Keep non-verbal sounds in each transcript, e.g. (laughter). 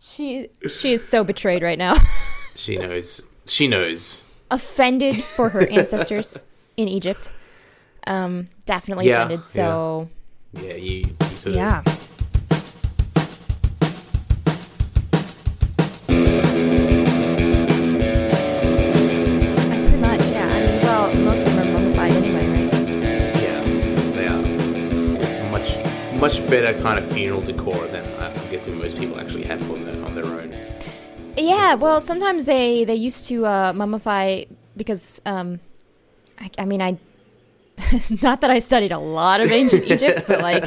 She (laughs) she is so betrayed right now. (laughs) She knows. She knows. offended for her (laughs) ancestors in Egypt. Um, definitely Yeah, offended. So Yeah, you, you sort yeah. of. Pretty much, yeah. Well, most of them are mummified anyway. Yeah, they are much much better kind of funeral decor than uh, I'm guessing most people actually have on their on their own. Yeah. Well, sometimes they they used to uh, mummify because um, I, I mean, I (laughs) not that I studied a lot of ancient (laughs) Egypt, but like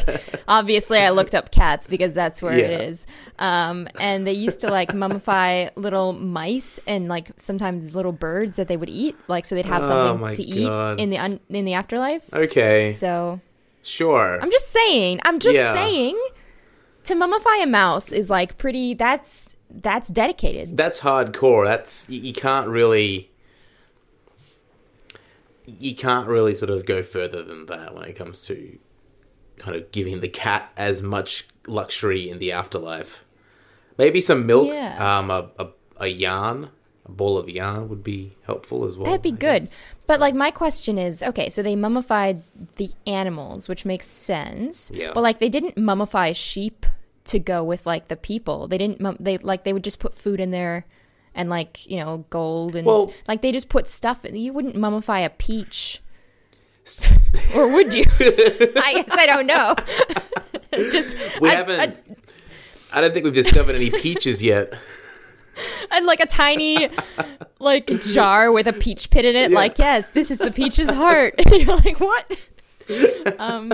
obviously I looked up cats because that's where Yeah. it is. Um, and they used to like mummify little mice and like sometimes little birds that they would eat, like so they'd have Oh something to God. eat in the un- in the afterlife. Okay, So sure. I'm just saying. I'm just Yeah. saying. To mummify a mouse is like pretty. That's that's dedicated. That's hardcore. That's you, you can't really. You can't really sort of go further than that when it comes to kind of giving the cat as much luxury in the afterlife. Maybe some milk, Yeah. um, a, a, a yarn, ball of yarn would be helpful as well. That'd be I good. guess. But like my question is, okay, so they mummified the animals, which makes sense. Yeah. But like they didn't mummify sheep to go with like the people. They didn't. Mum- they like they would just put food in there, and like you know gold and Well- like they just put stuff. in You wouldn't mummify a peach, (laughs) or would you? (laughs) I guess I don't know. (laughs) just We I- haven't. I- I don't think we've discovered any peaches yet. (laughs) and like a tiny like jar with a peach pit in it Yeah. like yes this is the peach's (laughs) heart (laughs) you're like what um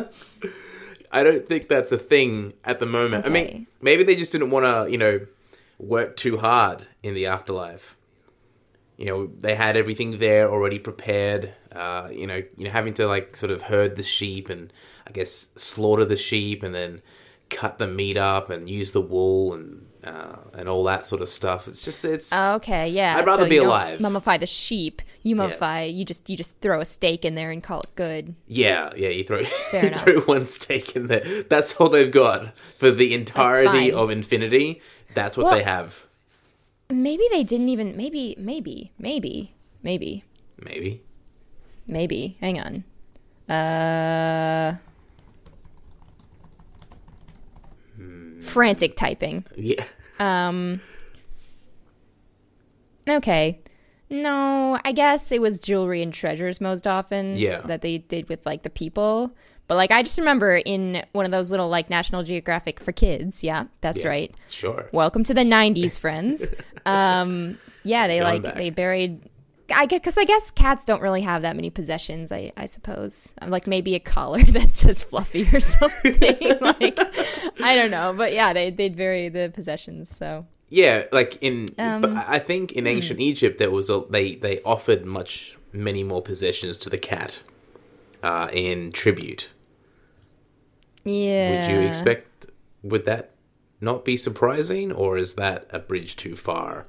I don't think that's a thing at the moment. I mean, maybe they just didn't want to, you know, work too hard in the afterlife. You know, they had everything there already prepared. Uh, you know, you know, having to like sort of herd the sheep and I guess slaughter the sheep and then cut the meat up and use the wool and uh, and all that sort of stuff. It's just it's okay yeah I'd rather so be alive. mummify the sheep you Yeah. mummify you just you just throw a steak in there and call it good yeah, yeah. You throw (laughs) you throw one steak in there. That's all they've got for the entirety of infinity. That's what Well- they have. maybe they didn't even maybe maybe maybe maybe Maybe. maybe hang on uh frantic typing Yeah. Um. Okay. No, I guess it was jewelry and treasures most often. Yeah. That they did with like the people. But like I just remember in one of those little like National Geographic for kids. Yeah, that's Yeah, right. Sure. Welcome to the '90s, friends. (laughs) um. Yeah, they Going like back. they buried. I guess because I guess cats don't really have that many possessions. I I suppose like maybe a collar (laughs) that says Fluffy or something. (laughs) like I don't know, but yeah, they they'd bury the possessions. So Yeah, like in, Um, but I think in ancient Egypt there was a they they offered much many more possessions to the cat, uh, in tribute. yeah. Would you expect? Would that not be surprising, or is that a bridge too far,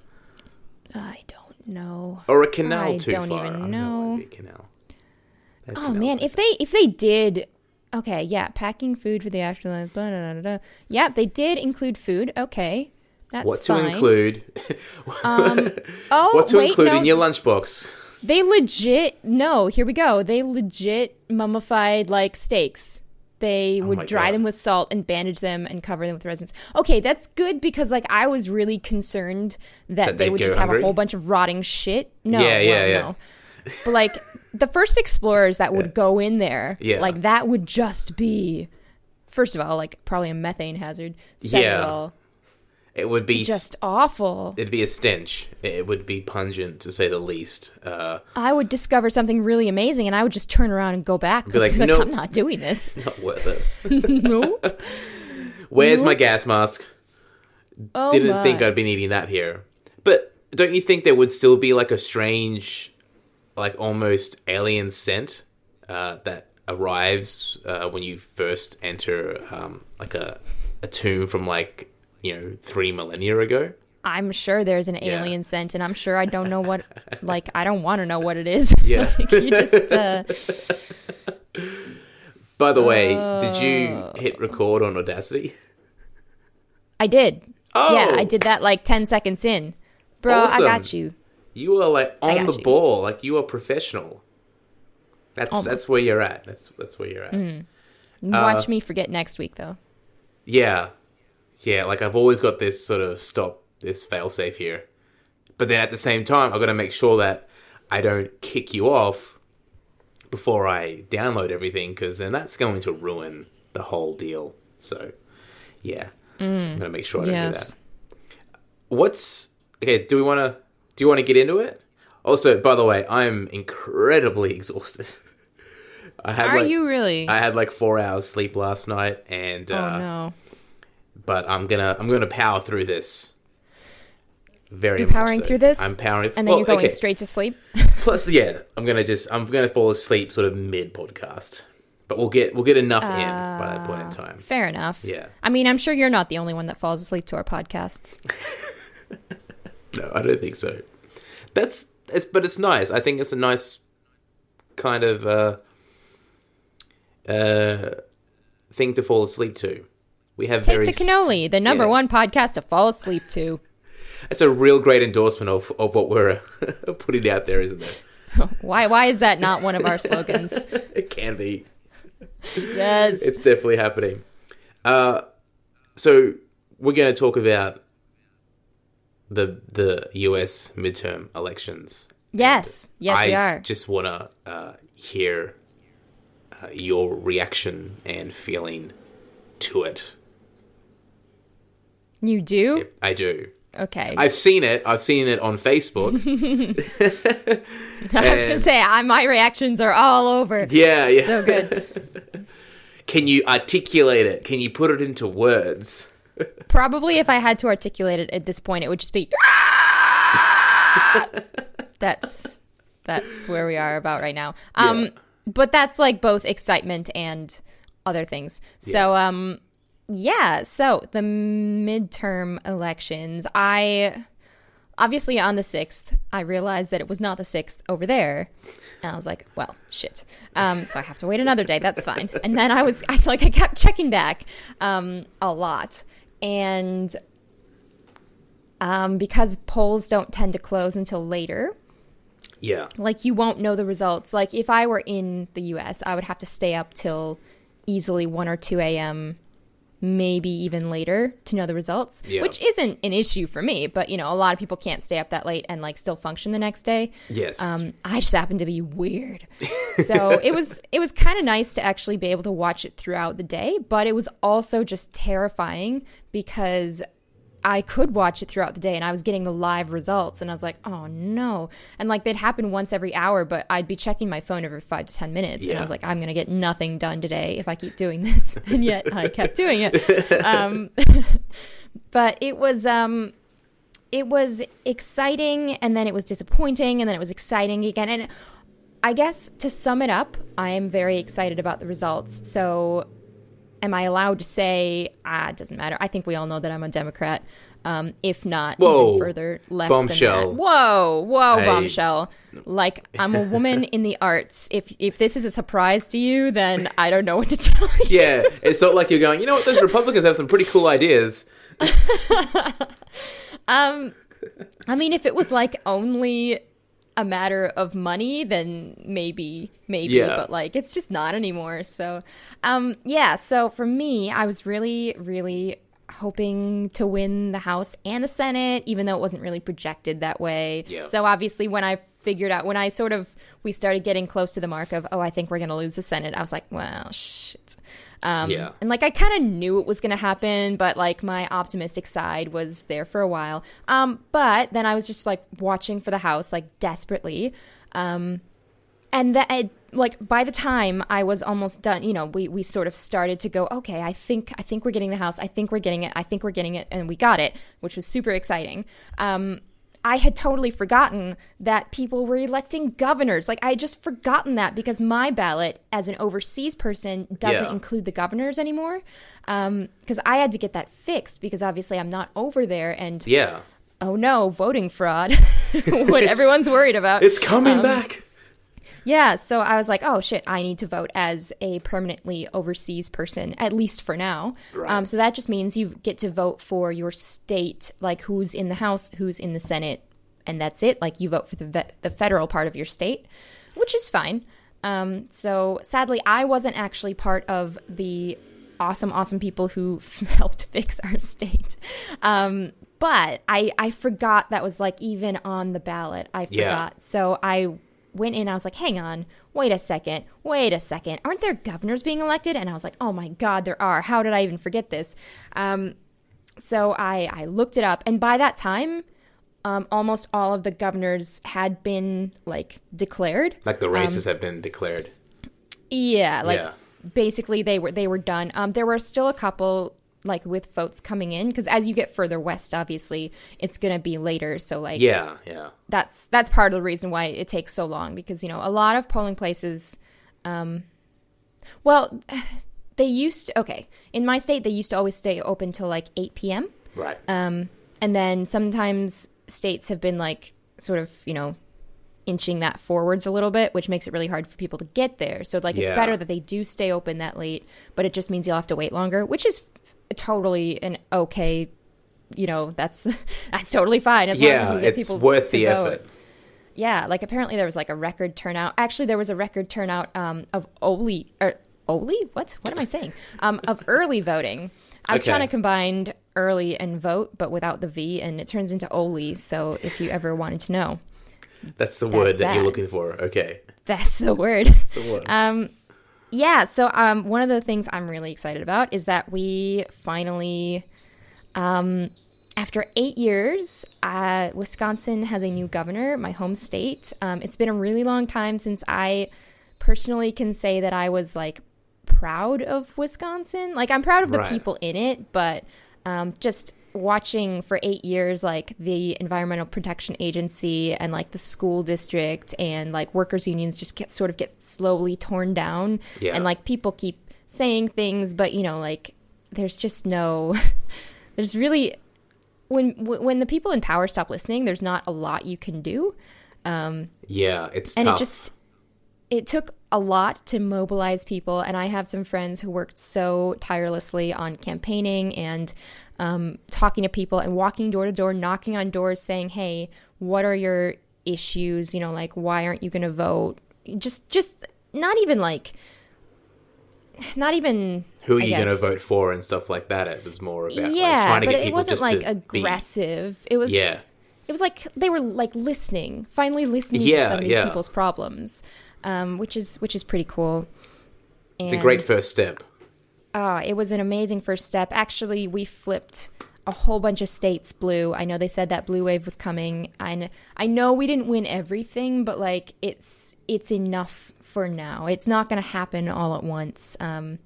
I don't know. or a canal I too don't far? even I don't know. Canal. That Oh canal's man, if they if they did, okay, yeah, packing food for the afterlife. Blah, blah, blah, blah. Yeah, they did include food. Okay, that's what to fine. include? Um, (laughs) oh, what to wait, include no, in your lunchbox? They legit no. Here we go. They legit mummified like steaks. They oh would Oh my dry God. them with salt and bandage them and cover them with resins. Okay, that's good because like I was really concerned that, That they would just have a whole bunch of rotting shit. No, Yeah, yeah, well, yeah. no. But like the first explorers that would Yeah. go in there, Yeah. like that would just be first of all like probably a methane hazard. Second Yeah. of all, It would be just awful. it'd be a stench. It would be pungent to say the least. Uh, I would discover something really amazing and I would just turn around and go back because like, like, "Nope." I'm not doing this. (laughs) not worth it. (laughs) nope. (laughs) Where's my gas mask? Oh Didn't my. think I'd be needing that here. But don't you think there would still be like a strange, like almost alien scent uh, that arrives uh, when you first enter um, like a a tomb from like you know three millennia ago? I'm sure there's an Yeah. alien scent, and I'm sure I don't know what. (laughs) Like, I don't want to know what it is. Yeah. (laughs) Like, you just. Uh, By the way, did you Oh. hit record on Audacity? I did. Oh, Yeah, I did that like 10 seconds in. Bro, I got you. You are like on the you. ball, like you are professional. That's that's where you're at. That's that's where you're at. Uh, Watch me forget next week, though. Yeah, yeah. Like I've always got this sort of stop this failsafe here, but then at the same time, I've got to make sure that I don't kick you off before I download everything, because then that's going to ruin the whole deal. So, yeah, I'm gonna make sure I don't do that. What's okay? Do we want to? Do you want to get into it? Also, by the way, I'm incredibly (laughs) exhausted. I had Are like, you really? I had like four hours sleep last night, and oh, uh, no. But I'm gonna I'm gonna power through this. Very You're powering so. through this? I'm powering, through this. And then well, you're going okay. straight to sleep? (laughs) Plus, yeah, I'm gonna just I'm gonna fall asleep sort of mid podcast, but we'll get we'll get enough in by that point in time. Fair enough. Yeah. I mean, I'm sure you're not the only one that falls asleep to our podcasts. (laughs) No, I don't think so. That's it's but it's nice. I think it's a nice kind of uh uh thing to fall asleep to. We have Take very the cannoli, the number yeah. one podcast to fall asleep to. That's a real great endorsement of of what we're (laughs) putting out there, isn't it? (laughs) Why? Why is that not one of our slogans? (laughs) It can be. yes. It's definitely happening. Uh, so we're going to talk about the the U.S. midterm elections. yes. Yes, I we are. just want to uh, hear uh, your reaction and feeling to it. You do? I do. Okay. I've seen it. I've seen it on Facebook. (laughs) (laughs) I was gonna say I, my reactions are all over. yeah, yeah. So good. (laughs) Can you articulate it? Can you put it into words? Probably if I had to articulate it at this point, it would just be. that's that's where we are about right now. Um, Yeah. but that's like both excitement and other things. So um, yeah. So the midterm elections, I obviously on the 6th i realized that it was not the 6th over there. And i was like well shit. Um, so i have to wait another day. That's fine. And then i was I, like i kept checking back um, a lot. And um, because polls don't tend to close until later. Yeah. like you won't know the results. Like if i were in the us i would have to stay up till easily 1 or 2 a.m maybe even later to know the results Yeah. which isn't an issue for me but you know a lot of people can't stay up that late and like still function the next day Yes. um, I just happened to be weird. (laughs) So it was it was kind of nice to actually be able to watch it throughout the day, but it was also just terrifying because I could watch it throughout the day and I was getting the live results and I was like, "Oh no." And like they'd happen once every hour, but I'd be checking my phone every 5 to 10 minutes and I was like, "I'm going to get nothing done today if I keep doing (laughs) this." and yet I kept doing it. (laughs) Um, (laughs) but it was um it was exciting and then it was disappointing and then it was exciting again and i guess to sum it up i am very excited about the results so am i allowed to say ah it doesn't matter i think we all know that i'm a democrat um, if not Whoa. even further left Bombshell. than that. Whoa, whoa, I- bombshell! Like I'm a woman in the arts. If if this is a surprise to you, then I don't know what to tell you. (laughs) yeah. It's not like you're going, you know what, those Republicans have some pretty cool ideas. (laughs) Um, I mean, if it was like only a matter of money, then maybe, maybe, Yeah. but like it's just not anymore. So, um, yeah. So for me, I was really, really hoping to win the House and the Senate, even though it wasn't really projected that way. Yeah. So obviously, when I figured out, when I sort of we started getting close to the mark of, oh, I think we're gonna lose the Senate, I was like, well, shit. Um, Yeah. And like I kind of knew it was going to happen, but like my optimistic side was there for a while. Um, but then I was just like watching for the house like desperately. Um, and that like by the time I was almost done, you know, we we sort of started to go, okay, I think I think we're getting the house. I think we're getting it. I think we're getting it, and we got it, which was super exciting. Um, I had totally forgotten that people were electing governors. Like I had just forgotten that because my ballot as an overseas person doesn't Yeah. include the governors anymore. Um, because I had to get that fixed because obviously I'm not over there, and Yeah. oh no, voting fraud, (laughs) (laughs) what everyone's worried about. It's coming um, back. Yeah, so I was like, oh shit, I need to vote as a permanently overseas person, at least for now. Right. Um, so that just means you get to vote for your state, like who's in the House, who's in the Senate, and that's it. Like you vote for the the federal part of your state, which is fine. Um, so sadly, I wasn't actually part of the awesome, awesome people who (laughs) helped fix our state. Um, but I I forgot that was like even on the ballot. I forgot. Yeah. So I went in. I was like, hang on, wait a second, wait a second. Aren't there governors being elected? And I was like, oh my god, there are. How did I even forget this? Um, so I I looked it up, and by that time. Um, almost all of the governors had been like declared. Like the races have been declared. Yeah, like Yeah. basically they were they were done. Um, there were still a couple like with votes coming in because as you get further west, obviously it's gonna be later. So like Yeah, yeah. that's that's part of the reason why it takes so long because you know a lot of polling places um well (sighs) they used to, okay in my state they used to always stay open till like 8 p.m Right. um and then sometimes states have been like sort of you know inching that forwards a little bit which makes it really hard for people to get there so like it's better that they do stay open that late but it just means you'll have to wait longer which is totally an okay you know that's (laughs) that's totally fine as long as yeah, we get it's people worth the vote. effort. Yeah, like apparently there was like a record turnout. Actually, there was a record turnout um, of early or early. What? What am I saying? Um, of (laughs) early voting. I was Okay. trying to combine early and vote, but without the V, and it turns into Oli. So if you ever wanted to know, That's the word that, that. you're looking for. Okay. that's the word. The word. Um, yeah. So um, one of the things I'm really excited about is that we finally, um, after eight years, uh, Wisconsin has a new governor. My home state. Um, it's been a really long time since I personally can say that I was like proud of Wisconsin. Like I'm proud of the Right. people in it, but um, just watching for eight years like the environmental protection agency and like the school district and like workers unions just get sort of get slowly torn down Yeah. and like people keep saying things but you know like there's just no (laughs) there's really when when the people in power stop listening there's not a lot you can do um, yeah, it's and tough. it just it took a lot to mobilize people and i have some friends who worked so tirelessly on campaigning and um, talking to people and walking door to door knocking on doors saying hey what are your issues you know like why aren't you going to vote just just not even like not even Who are I you going to vote for and stuff like that? It was more about like, yeah trying to but get it people wasn't like to be- aggressive it was Yeah. it was like they were like listening finally listening Yeah, to some of these yeah. people's problems um, which is which is pretty cool It's a great first step. Uh, it was an amazing first step actually we flipped a whole bunch of states blue i know they said that blue wave was coming and i know we didn't win everything but like it's it's enough for now it's not going to happen all at once um,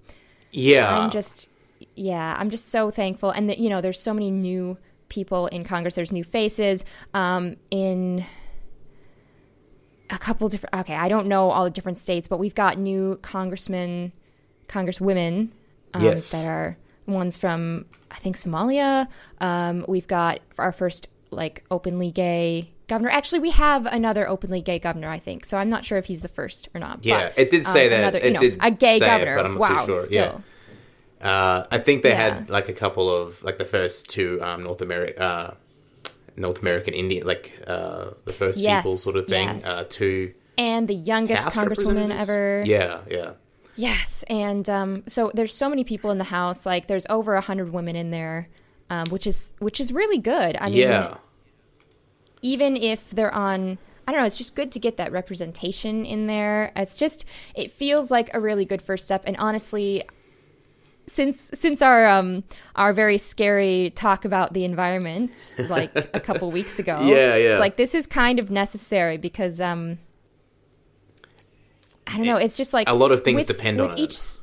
Yeah. I'm just, yeah, I'm just so thankful. And that, you know, there's so many new people in Congress. There's new faces um, in a couple different. Okay, I don't know all the different states, but we've got new congressmen, congresswomen um, Yes. that are ones from I think Somalia. Um, we've got our first like openly gay governor. Actually, we have another openly gay governor. I think so. I'm not sure if he's the first or not. Yeah, but, it did say um, that. Another, It you know, did a gay it, governor. but I'm not too wow, sure. still. Yeah. Uh, I think they Yeah. had like a couple of like the first two um, North America, uh, North American Indian, like uh, the first Yes, people sort of thing. yes. Uh, two and the youngest House congresswoman ever. Yeah, yeah, Yes, and um, so there's so many people in the House. Like there's over a hundred women in there, um, which is which is really good. I mean, yeah. even if they're on. I don't know. It's just good to get that representation in there. It's just it feels like a really good first step. And honestly, since since our um our very scary talk about the environment like a couple (laughs) weeks ago, Yeah, yeah. it's like this is kind of necessary because um I don't know. It's just like A lot of things with- depend with on each it.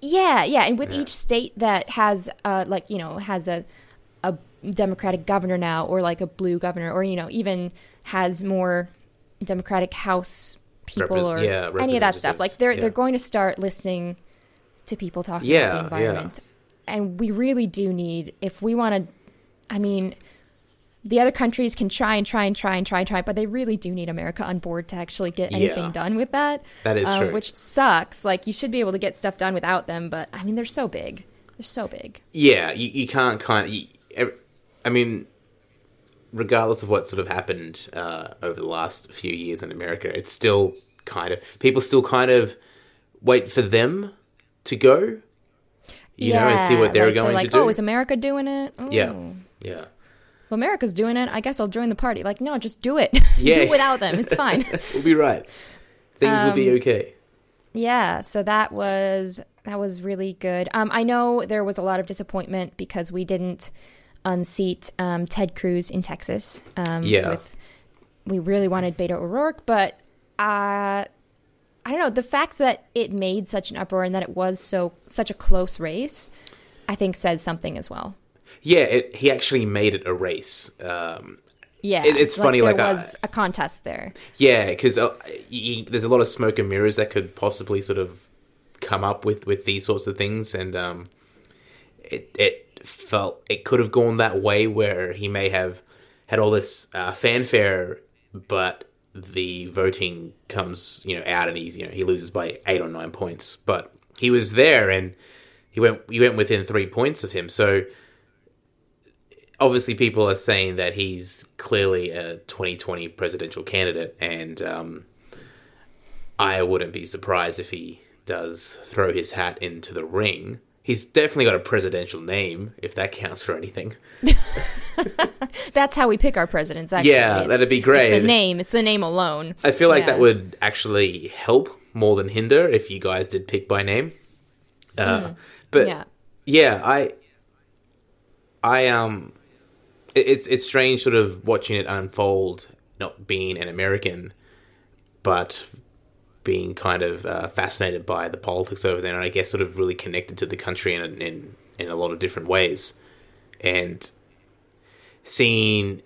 yeah, yeah, and with Yeah. each state that has uh like you know has a a Democratic governor now, or like a blue governor, or you know even has more Democratic House people, Repres- or yeah, any of that stuff. Like they're yeah. they're going to start listening to people talking Yeah, about the environment, and we really do need if we want to. I mean, the other countries can try and try and try and try and try, but they really do need America on board to actually get anything Yeah. done with that. That is um, true. Which sucks. Like you should be able to get stuff done without them, but I mean they're so big. They're so big. Yeah, you, you can't kind of. You, I mean, regardless of what sort of happened uh, over the last few years in America, it's still kind of people still kind of wait for them to go, you know, and see what they're like, going like, to do. Oh, is America doing it? Oh. yeah, yeah, America's doing it, I guess I'll join the party. Like, no, just do it. (laughs) Yeah. do it without them. It's (laughs) fine. we'll be right. Things will Um, be okay. Yeah, so that was that was really good. Um, I know there was a lot of disappointment because we didn't unseat um, Ted Cruz in Texas. Um, Yeah. with we really wanted Beto O'Rourke, but uh, I don't know the fact that it made such an uproar and that it was so such a close race. I think says something as well. Yeah, it, he actually made it a race. Um, Yeah, It- it's funny, there like, there was a contest there. Yeah, because uh, there's a lot of smoke and mirrors that could possibly sort of come up with with these sorts of things, and um, it it felt it could have gone that way where he may have had all this uh, fanfare, but the voting comes you know out and he's you know he loses by eight or nine points, but he was there and he went he went within three points of him, so obviously people are saying that he's clearly a 2020 presidential candidate and um, i wouldn't be surprised if he does throw his hat into the ring he's definitely got a presidential name if that counts for anything (laughs) That's how we pick our presidents. Actually, Yeah, It's- that'd be great. the name. It's the name alone. i feel like Yeah. that would actually help more than hinder if you guys did pick by name uh, but Yeah. yeah i i um it's it's strange sort of watching it unfold not being an american but being kind of uh, fascinated by the politics over there and i guess sort of really connected to the country in in in a lot of different ways and seeing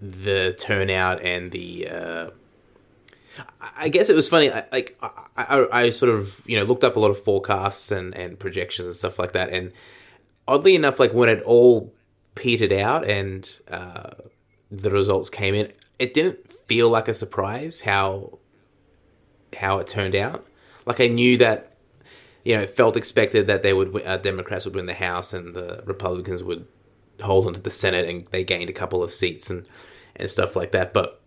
the turnout and the uh I guess it was funny. I, like I, I, I sort of you know looked up a lot of forecasts and, and projections and stuff like that, and oddly enough, like when it all petered out and uh, the results came in, it didn't feel like a surprise how how it turned out. Like I knew that you know it felt expected that they would uh, Democrats would win the House and the Republicans would hold onto the Senate, and they gained a couple of seats and and stuff like that, but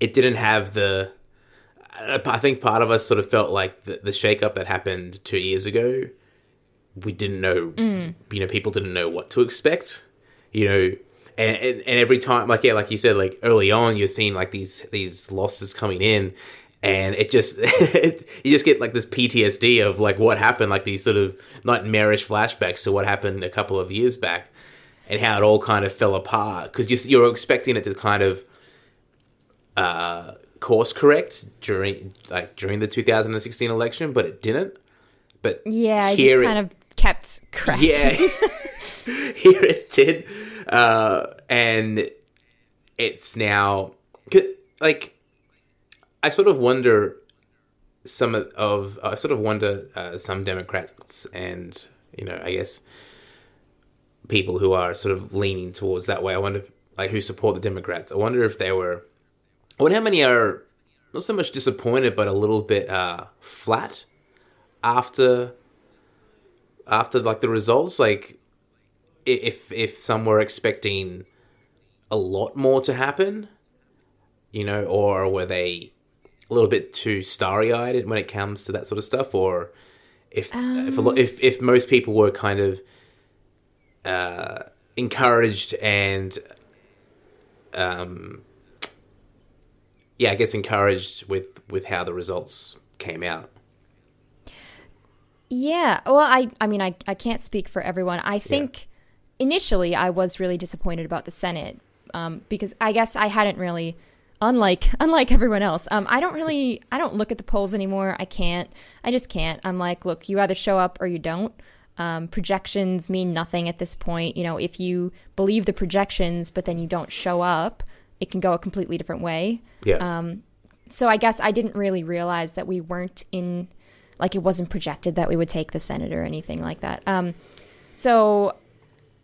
it didn't have the. I think part of us sort of felt like the, the shakeup that happened two years ago. We didn't know, you know, people didn't know what to expect, you know, and, and and every time, like yeah, like you said, like early on, you're seeing like these these losses coming in, and it just (laughs) you just get like this PTSD of like what happened, like these sort of nightmarish flashbacks to what happened a couple of years back, and how it all kind of fell apart because you you're expecting it to kind of uh, course correct during like during the 2016 election, but it didn't. But Yeah, it just kind of kept crashing. yeah, (laughs) (laughs) here it did, uh, and it's now like I sort of wonder some of, of I sort of wonder uh, some Democrats and you know I guess people who are sort of leaning towards that way. I wonder like who support the Democrats. I wonder if they were. I wonder how many are not so much disappointed, but a little bit uh, flat after after like the results. Like if if some were expecting a lot more to happen, you know, or were they a little bit too starry eyed when it comes to that sort of stuff, or if if a lot, if if most people were kind of uh, encouraged and um, yeah, I guess encouraged with with how the results came out. Yeah. Well, I I mean I I can't speak for everyone. I think initially I was really disappointed about the Senate um, because I guess I hadn't really unlike (laughs) unlike everyone else. Um, I don't really I don't look at the polls anymore. I can't. I just can't. I'm like, look, you either show up or you don't. Um, projections mean nothing at this point. You know, if you believe the projections but then you don't show up, it can go a completely different way Yeah, so I guess I didn't really realize that we weren't in, like it wasn't projected that we would take the Senate or anything like that. Um, so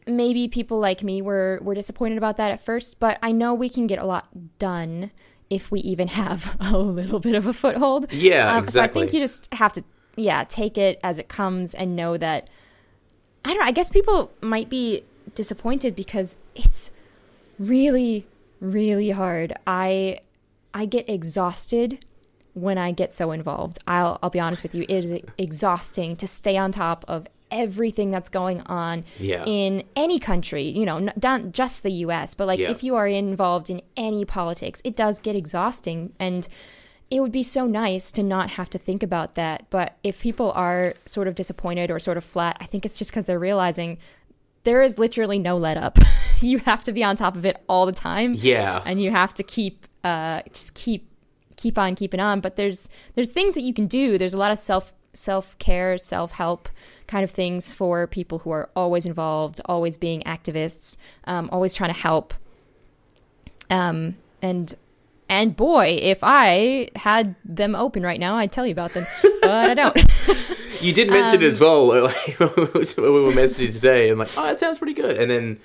maybe people like me were were disappointed about that at first, but I know we can get a lot done if we even have (laughs) a little bit of a foothold. Yeah, Um, So I think you just have to, yeah, take it as it comes and know that. I don't know. I guess people might be disappointed because it's really, really hard. I I get exhausted when I get so involved. I'll I'll be honest with you. It is exhausting to stay on top of everything that's going on Yeah. in any country. You know, not just the U.S., but like Yeah. if you are involved in any politics, it does get exhausting and. It would be so nice to not have to think about that. But if people are sort of disappointed or sort of flat, I think it's just because they're realizing there is literally no let up. (laughs) you have to be on top of it all the time Yeah. and you have to keep uh, just keep keep on keeping on but there's there's things that you can do there's a lot of self self care self help kind of things for people who are always involved always being activists um, always trying to help um, and and boy if i had them open right now i'd tell you about them (laughs) but i don't You did mention Um, it as well (laughs) like, when we were messaging today, and like, oh, that sounds pretty good. And then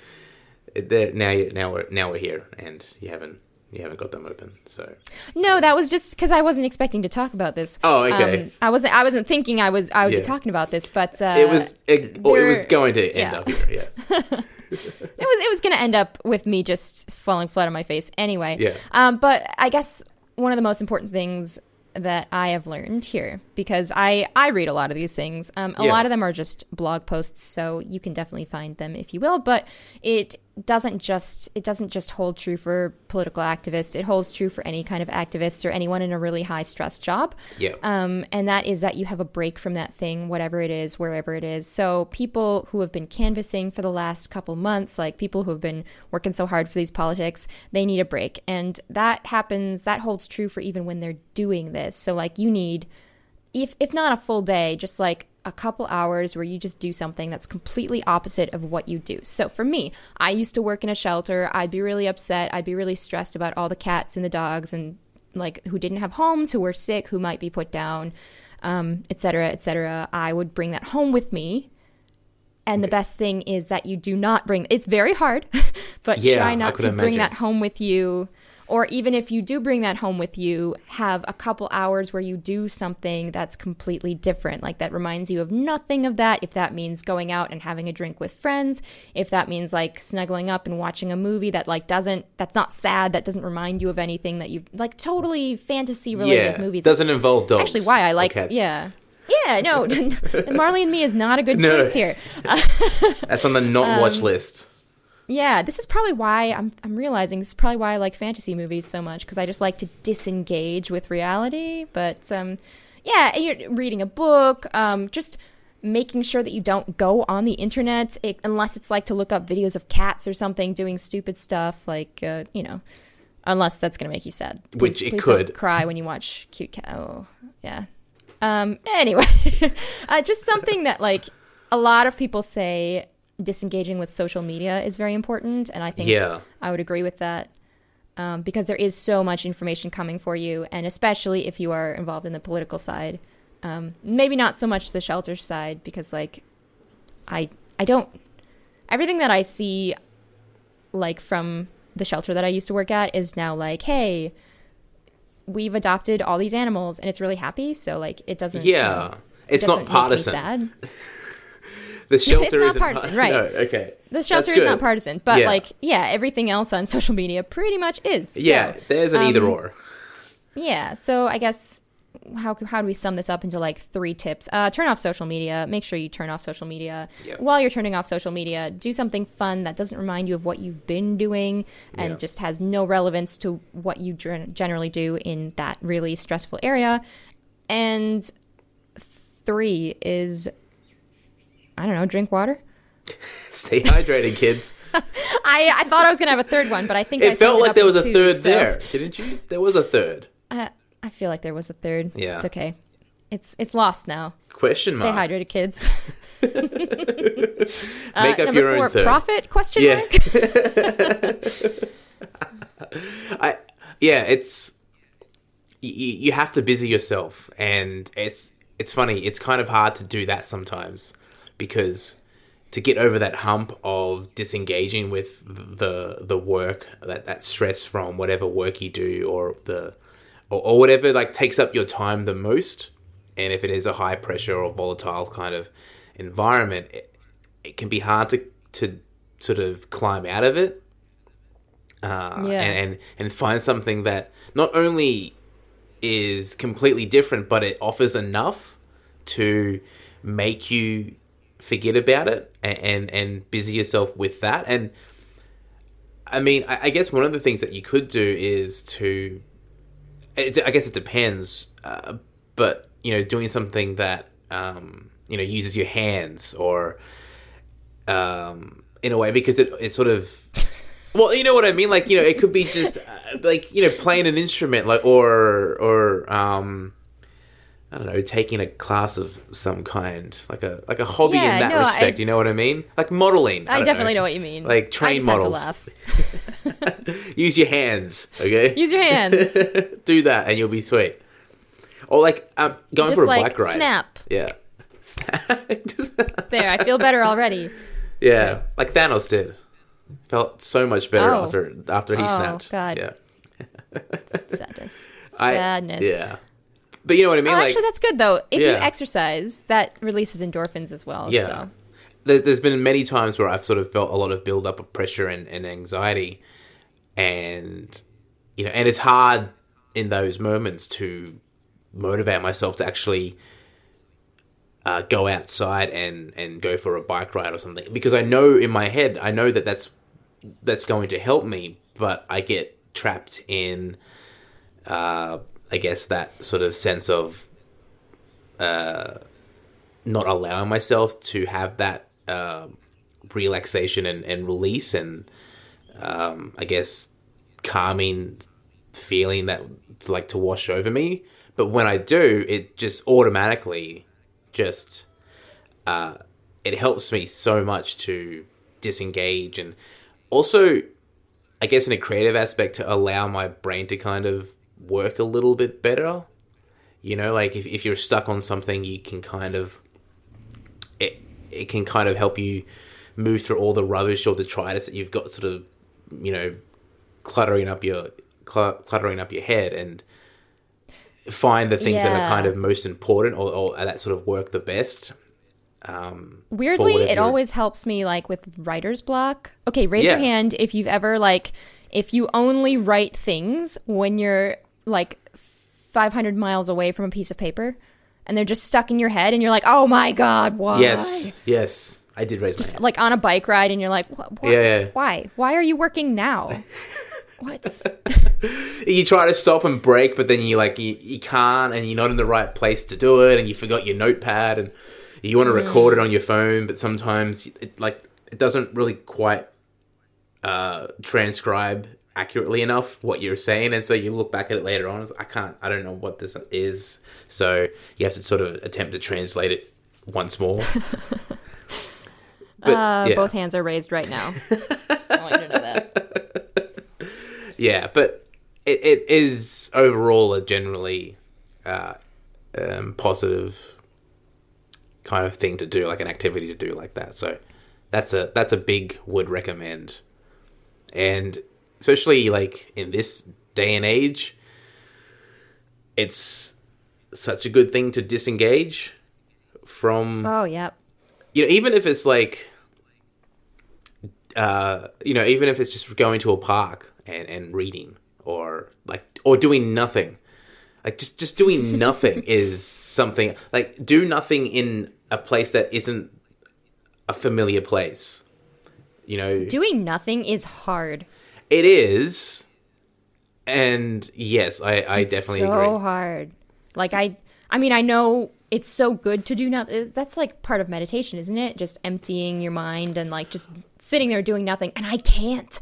there- now, you, now we're now we're here, and you haven't you haven't got them open. So No, that was just because I wasn't expecting to talk about this. Oh, okay. Um, I wasn't. I wasn't thinking I was. I would Yeah. be talking about this, but uh, it was it, it was going to end yeah. up here. Yeah, (laughs) it was. It was going to end up with me just falling flat on my face anyway. Yeah. Um, but I guess one of the most important things that I have learned here, because I I read a lot of these things. Um, a Yeah. lot of them are just blog posts, so you can definitely find them if you will. But it doesn't just it doesn't just hold true for political activists. It holds true for any kind of activist or anyone in a really high stress job. yeah, Um, and that is that you have a break from that thing, whatever it is, wherever it is. So, people who have been canvassing for the last couple months, like people who have been working so hard for these politics, they need a break. And that happens, that holds true for even when they're doing this. So, like, you need, if, if not a full day, just like a couple hours where you just do something that's completely opposite of what you do. So for me, I used to work in a shelter. I'd be really upset. I'd be really stressed about all the cats and the dogs and like who didn't have homes, who were sick, who might be put down, um, et cetera, et cetera. I would bring that home with me. And the best thing is that you do not bring it's very hard, (laughs) but Yeah, try not to bring that home with you. Or even if you do bring that home with you, have a couple hours where you do something that's completely different, like that reminds you of nothing of that. If that means going out and having a drink with friends, if that means like snuggling up and watching a movie that like doesn't, that's not sad, that doesn't remind you of anything that you've like totally fantasy related yeah. movies. Doesn't involve dogs. actually why I like, cats. yeah. Yeah, no, (laughs) Marley and Me is not a good No. choice here. (laughs) That's on the not Um, watch list. Yeah, this is probably why I'm I'm realizing this is probably why I like fantasy movies so much because I just like to disengage with reality. But um, yeah, you're reading a book, um, just making sure that you don't go on the internet it, unless it's like to look up videos of cats or something doing stupid stuff, like uh, you know, unless that's gonna make you sad. Which Please- it please could. Cry when you watch cute cat. Oh, yeah. Um, anyway, (laughs) uh, just something that like a lot of people say disengaging with social media is very important, and I think Yeah. I would agree with that um, because there is so much information coming for you, and especially if you are involved in the political side. Um, maybe not so much the shelter side because like I I don't everything that I see like from the shelter that I used to work at is now like hey we've adopted all these animals and it's really happy so like it doesn't Yeah, it it's not doesn't make partisan. sad. (laughs) The shelter not isn't partisan, (laughs) right. No, okay. The shelter is not partisan, but Yeah. like yeah, everything else on (laughs) social media pretty much is. So, Yeah, there's an either um, or. Yeah, so I guess how how do we sum this up into like three tips? Uh, turn off social media. Make sure you turn off social media. Yep. While you're turning off social media, do something fun that doesn't remind you of what you've been doing and Yeah. just has no relevance to what you generally do in that really stressful area. And three is I don't know, drink water. (laughs) Stay hydrated, kids. (laughs) I, I thought I was gonna have a third one, but I think I It felt like there was a two, third so- there, didn't you? There was a third. Uh, I feel like there was a third. Yeah. it's okay. It's it's lost now. Question Stay mark. hydrated, kids. (laughs) Make Uh, up your four, own third. profit? Question Yeah. mark. I yeah, it's you, you have to busy yourself, and it's it's funny. It's kind of hard to do that sometimes because to get over that hump of disengaging with the the work that that stress from whatever work you do or the or, or whatever like takes up your time the most and if it is a high pressure or volatile kind of environment it, it can be hard to to sort of climb out of it uh, Yeah. and, and and find something that not only is completely different, but it offers enough to make you forget about it and and, and busy yourself with that. And I mean, I, I guess one of the things that you could do is to, it, I guess it depends, uh, but you know, doing something that um, you know uses your hands or um, in a way because it it sort of well, you know what I mean. Like you know, it could be just uh, like you know playing an instrument, like or or um, I don't know, taking a class of some kind, like a like a hobby Yeah, in that no, I- respect. you know what I mean? Like modeling. I, don't definitely know. what you mean. Like I train just had to models. laugh. (laughs) Use your hands, okay? (laughs) Use your hands. (laughs) Do that, and you'll be sweet. Or like um, going just for a like bike ride. snap. Yeah. There, I feel better already. yeah, like Thanos did. Felt so much better Oh. after after he snapped. Oh, snapped. God. Yeah. Sadness. I- Sadness. yeah. But you know what I mean? Oh, like, actually, that's good though. If you exercise, that releases endorphins as well. Yeah. So. there, there's been many times where I've sort of felt a lot of build up of pressure and, and anxiety, and you know, and it's hard in those moments to motivate myself to actually uh, go outside and and go for a bike ride or something because I know in my head I know that that's that's going to help me, but I get trapped in, uh, I guess that sort of sense of uh, not allowing myself to have that uh, relaxation and, and release and um, I guess calming feeling that like to wash over me. But when I do, it just automatically just uh, it helps me so much to disengage and also I guess in a creative aspect to allow my brain to kind of work a little bit better. You know, like if, if you're stuck on something, you can kind of it it can kind of help you move through all the rubbish or detritus that you've got sort of you know cluttering up your cl- cluttering up your head and find the things that are kind of most important or, or that sort of work the best. Um, Weirdly, it always helps me like with writer's block. Okay, raise your hand if you've ever like if you only write things when you're like 500 miles away from a piece of paper and they're just stuck in your head and you're like, "Oh my god, why?" yes, yes, I did raise my hand. Like on a bike ride and you're like, "What? what? Yeah, yeah. Why? Why are you working now?" (laughs) what? (laughs) you try to stop and break, but then you like you, you can't, and you're not in the right place to do it, and you forgot your notepad, and you want to record it on your phone, but sometimes it like it doesn't really quite uh, transcribe accurately enough what you're saying, and so you look back at it later on. I can't, I don't know what this is, so you have to sort of attempt to translate it once more. (laughs) But, Uh, yeah. Both hands are raised right now. (laughs) I want you to know that. yeah, but it, it is overall a generally uh, um, positive kind of thing to do, like an activity to do like that. So that's a that's a big would recommend, and especially like in this day and age, it's such a good thing to disengage from Oh, yep. you know, even if it's like, uh, you know, even if it's just going to a park and, and reading or like, or doing nothing, like just, just doing (laughs) nothing is something like do nothing in a place that isn't a familiar place. You know, Doing nothing is hard. It is. And yes, I, I definitely so agree. hard. Like I, I mean, I know it's so good to do nothing. That's like part of meditation, isn't it? Just emptying your mind and like just sitting there doing nothing. And I can't.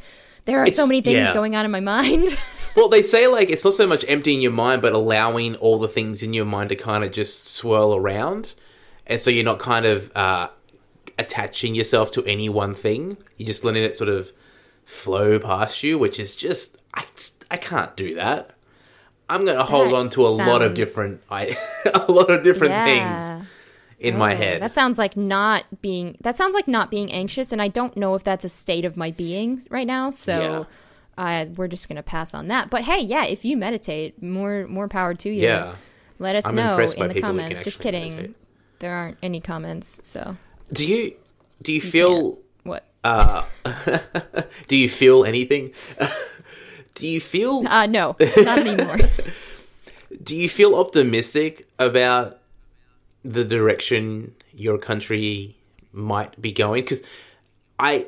There are so many things yeah. going on in my mind. (laughs) Well, they say like it's not so much emptying your mind, but allowing all the things in your mind to kind of just swirl around, and so you're not kind of uh, attaching yourself to any one thing. You're just letting it sort of flow past you, which is just I I can't do that. I'm gonna hold That on to a lot of different I (laughs) a lot of different yeah. things in my Oh, head. That sounds like not being. That sounds like not being anxious, and I don't know if that's a state of my being right now. So, uh, we're just gonna pass on that. But hey, yeah, if you meditate, more more power to you. Yeah. Let us I'm know in the people who can comments. Just kidding. meditate. There aren't any comments. So do you do you feel what? Uh (laughs) do you feel anything? (laughs) do you feel Uh, no, not anymore. (laughs) do you feel optimistic about the direction your country might be going because i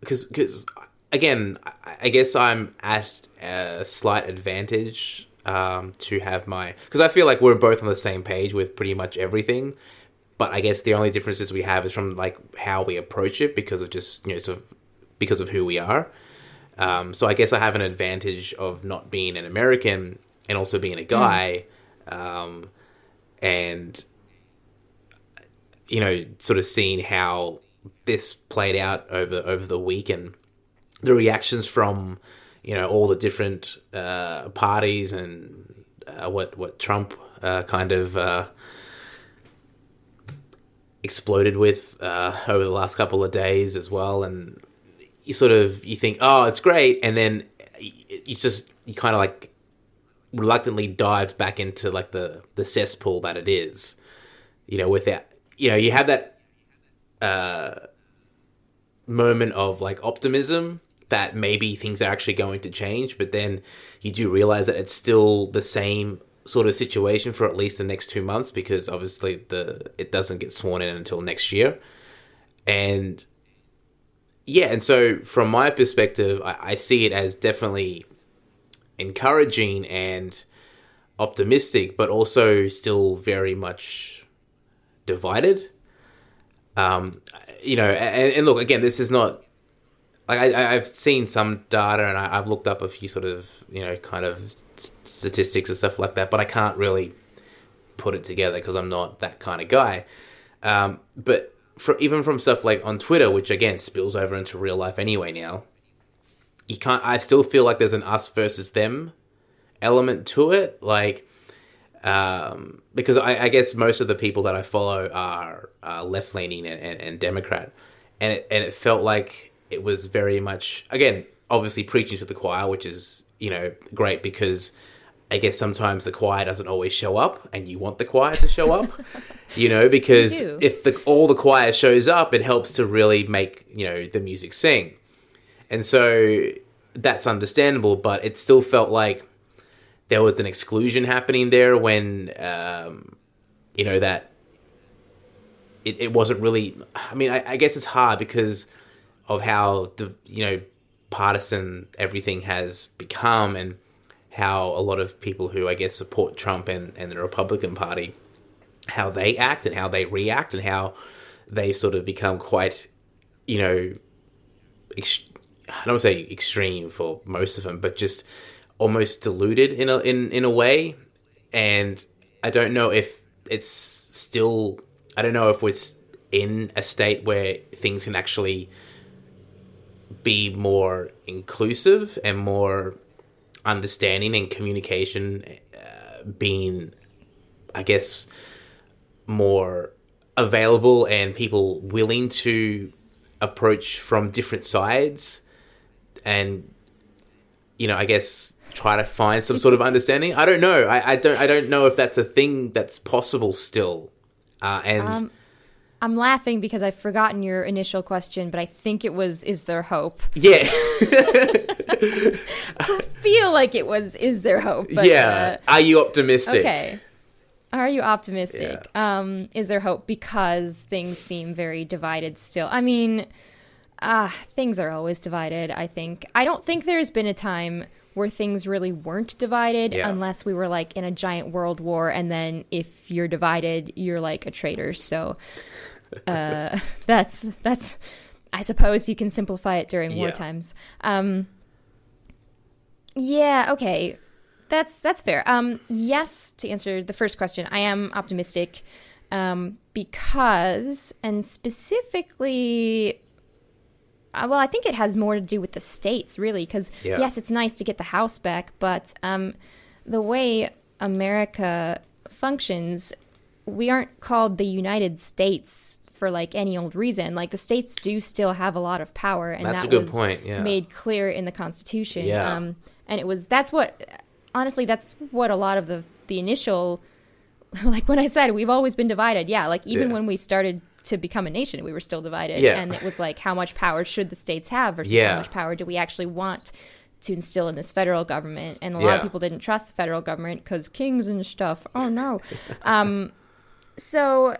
because because again I, guess i'm at a slight advantage um to have my because i feel like we're both on the same page with pretty much everything but i guess the only differences we have is from like how we approach it because of just you know sort of because of who we are. Um, so I guess I have an advantage of not being an American and also being a guy, um, and you know, sort of seeing how this played out over over the week and the reactions from you know all the different uh, parties and uh, what what Trump uh, kind of uh, exploded with uh, over the last couple of days as well, and you sort of you think, oh, it's great, and then you just you kind of like reluctantly dives back into like the the cesspool that it is, you know, without you know you have that uh, moment of like optimism that maybe things are actually going to change, but then you do realize that it's still the same sort of situation for at least the next two months because obviously the it doesn't get sworn in until next year, and yeah, and so from my perspective, I, I see it as definitely encouraging and optimistic, but also still very much divided. Um, you know, and, and look again, this is not like I, I've seen some data and I, I've looked up a few sort of you know kind of statistics and stuff like that, but I can't really put it together because I'm not that kind of guy. Um, but for, even from stuff like on Twitter, which again spills over into real life anyway now, you can't. I still feel like there's an us versus them element to it, like um, because I, I guess most of the people that I follow are left leaning and, and, and Democrat, and it, and it felt like it was very much again obviously preaching to the choir, which is you know great because I guess sometimes the choir doesn't always show up, and you want the choir to show up, (laughs) you know, because do. if the all the choir shows up, it helps to really make you know the music sing, and so that's understandable. But it still felt like there was an exclusion happening there when um, you know that it, it wasn't really. I mean, I, I guess it's hard because of how you know partisan everything has become and how a lot of people who I guess support Trump and, and the Republican Party how they act and how they react and how they sort of become quite you know ex- I don't say extreme for most of them but just almost deluded in a in, in a way. And I don't know if it's still I don't know if we're in a state where things can actually be more inclusive and more understanding and communication uh, being I guess more available and people willing to approach from different sides and you know I guess try to find some sort of understanding. I don't know. I, I don't I don't know if that's a thing that's possible still. Uh, and Um, I'm laughing because I've forgotten your initial question, but I think it was "Is there hope?" yeah (laughs) I Feel like it was "Is there hope?" But, yeah are you optimistic Uh, okay. Are you optimistic? Um, is there hope because things seem very divided still? I mean, ah, things are always divided. I think. I don't think there's been a time where things really weren't divided Yeah. unless we were like in a giant world war and then if you're divided you're like a traitor so uh (laughs) that's that's i suppose you can simplify it during war Yeah. times um yeah okay that's that's fair um yes to answer the first question i am optimistic um because and specifically uh, well, I think it has more to do with the states, really, because Yeah. yes, it's nice to get the house back, but um, the way America functions, we aren't called the United States for like any old reason. Like the states do still have a lot of power, and That's that a good was point, yeah. made clear in the Constitution. Yeah. Um, and it was that's what honestly that's what a lot of the the initial (laughs) like when I said we've always been divided. Yeah, like even Yeah. when we started to become a nation, we were still divided. Yeah. And it was like how much power should the states have versus Yeah. how much power do we actually want to instill in this federal government? And a lot of people didn't trust the federal government because kings and stuff. Oh no. (laughs) um, so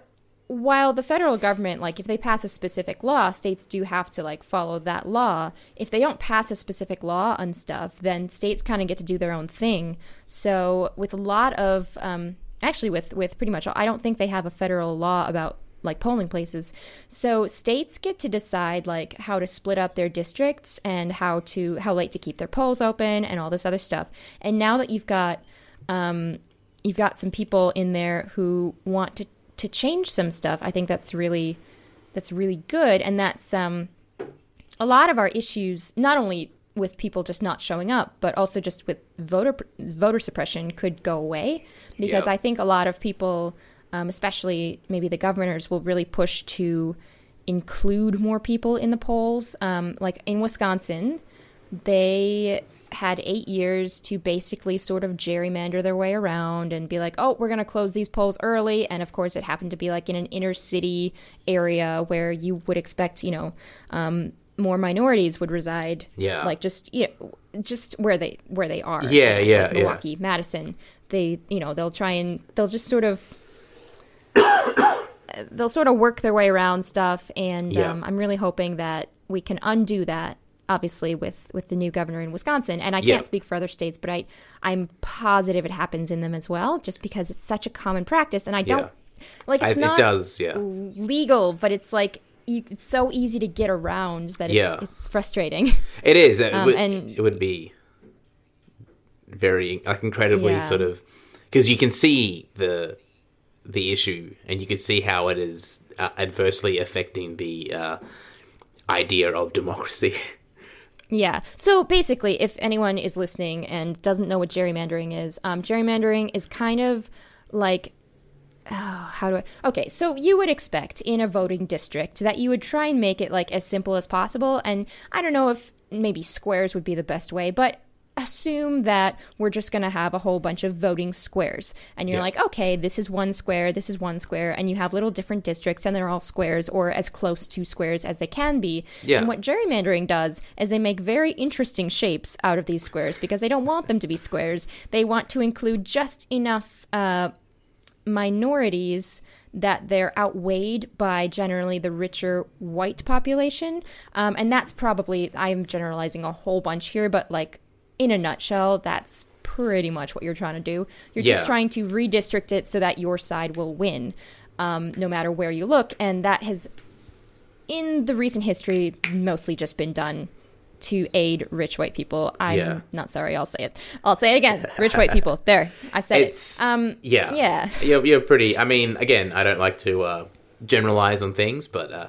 while the federal government like if they pass a specific law states do have to like follow that law. If they don't pass a specific law on stuff then states kind of get to do their own thing. So with a lot of um, actually with with pretty much i don't think they have a federal law about like polling places. So states get to decide like how to split up their districts and how to how late to keep their polls open and all this other stuff. And now that you've got um, you've got some people in there who want to to change some stuff. I think that's really that's really good, and that's um, a lot of our issues. Not only with people just not showing up, but also just with voter voter suppression could go away because Yeah. I think a lot of people, um, especially maybe the governors, will really push to include more people in the polls. Um, like in Wisconsin, they had eight years to basically sort of gerrymander their way around and be like, oh, we're going to close these polls early. And of course, it happened to be like in an inner city area where you would expect, you know, um, more minorities would reside. Yeah. Like just, you know, just where they where they are. Yeah, yeah, like yeah. Milwaukee, Madison. They, you know, they'll try and they'll just sort of (coughs) they'll sort of work their way around stuff and Yeah. um, i'm really hoping that we can undo that obviously with with the new governor in wisconsin and i can't speak for other states but i i'm positive it happens in them as well just because it's such a common practice and i don't like I, it's it not does, yeah. legal but it's like you, it's so easy to get around that it's, Yeah. it's frustrating It is. It, Um, would, and- it would be very like incredibly Yeah. sort of because you can see the the issue and you can see how it is uh, adversely affecting the uh, idea of democracy. (laughs) Yeah. So basically, if anyone is listening and doesn't know what gerrymandering is, um, gerrymandering is kind of like. Oh, how do I? Okay, so you would expect in a voting district that you would try and make it like as simple as possible. And I don't know if maybe squares would be the best way, but assume that we're just going to have a whole bunch of voting squares. And you're Yeah. like, okay, this is one square, this is one square, and you have little different districts and they're all squares or as close to squares as they can be. Yeah. And what gerrymandering does is they make very interesting shapes out of these squares because they don't want them to be squares. They want to include just enough uh, minorities that they're outweighed by generally the richer white population. Um, and that's probably, I'm generalizing a whole bunch here, but like in a nutshell, that's pretty much what you're trying to do. You're Yeah. just trying to redistrict it so that your side will win, um, no matter where you look. And that has, in the recent history, mostly just been done to aid rich white people. I'm Yeah. not sorry, I'll say it. I'll say it again. Rich white people. (laughs) There, I said It's- it. Um, yeah, Yeah. You're, you're pretty. I mean, again, I don't like to uh, generalize on things, but uh,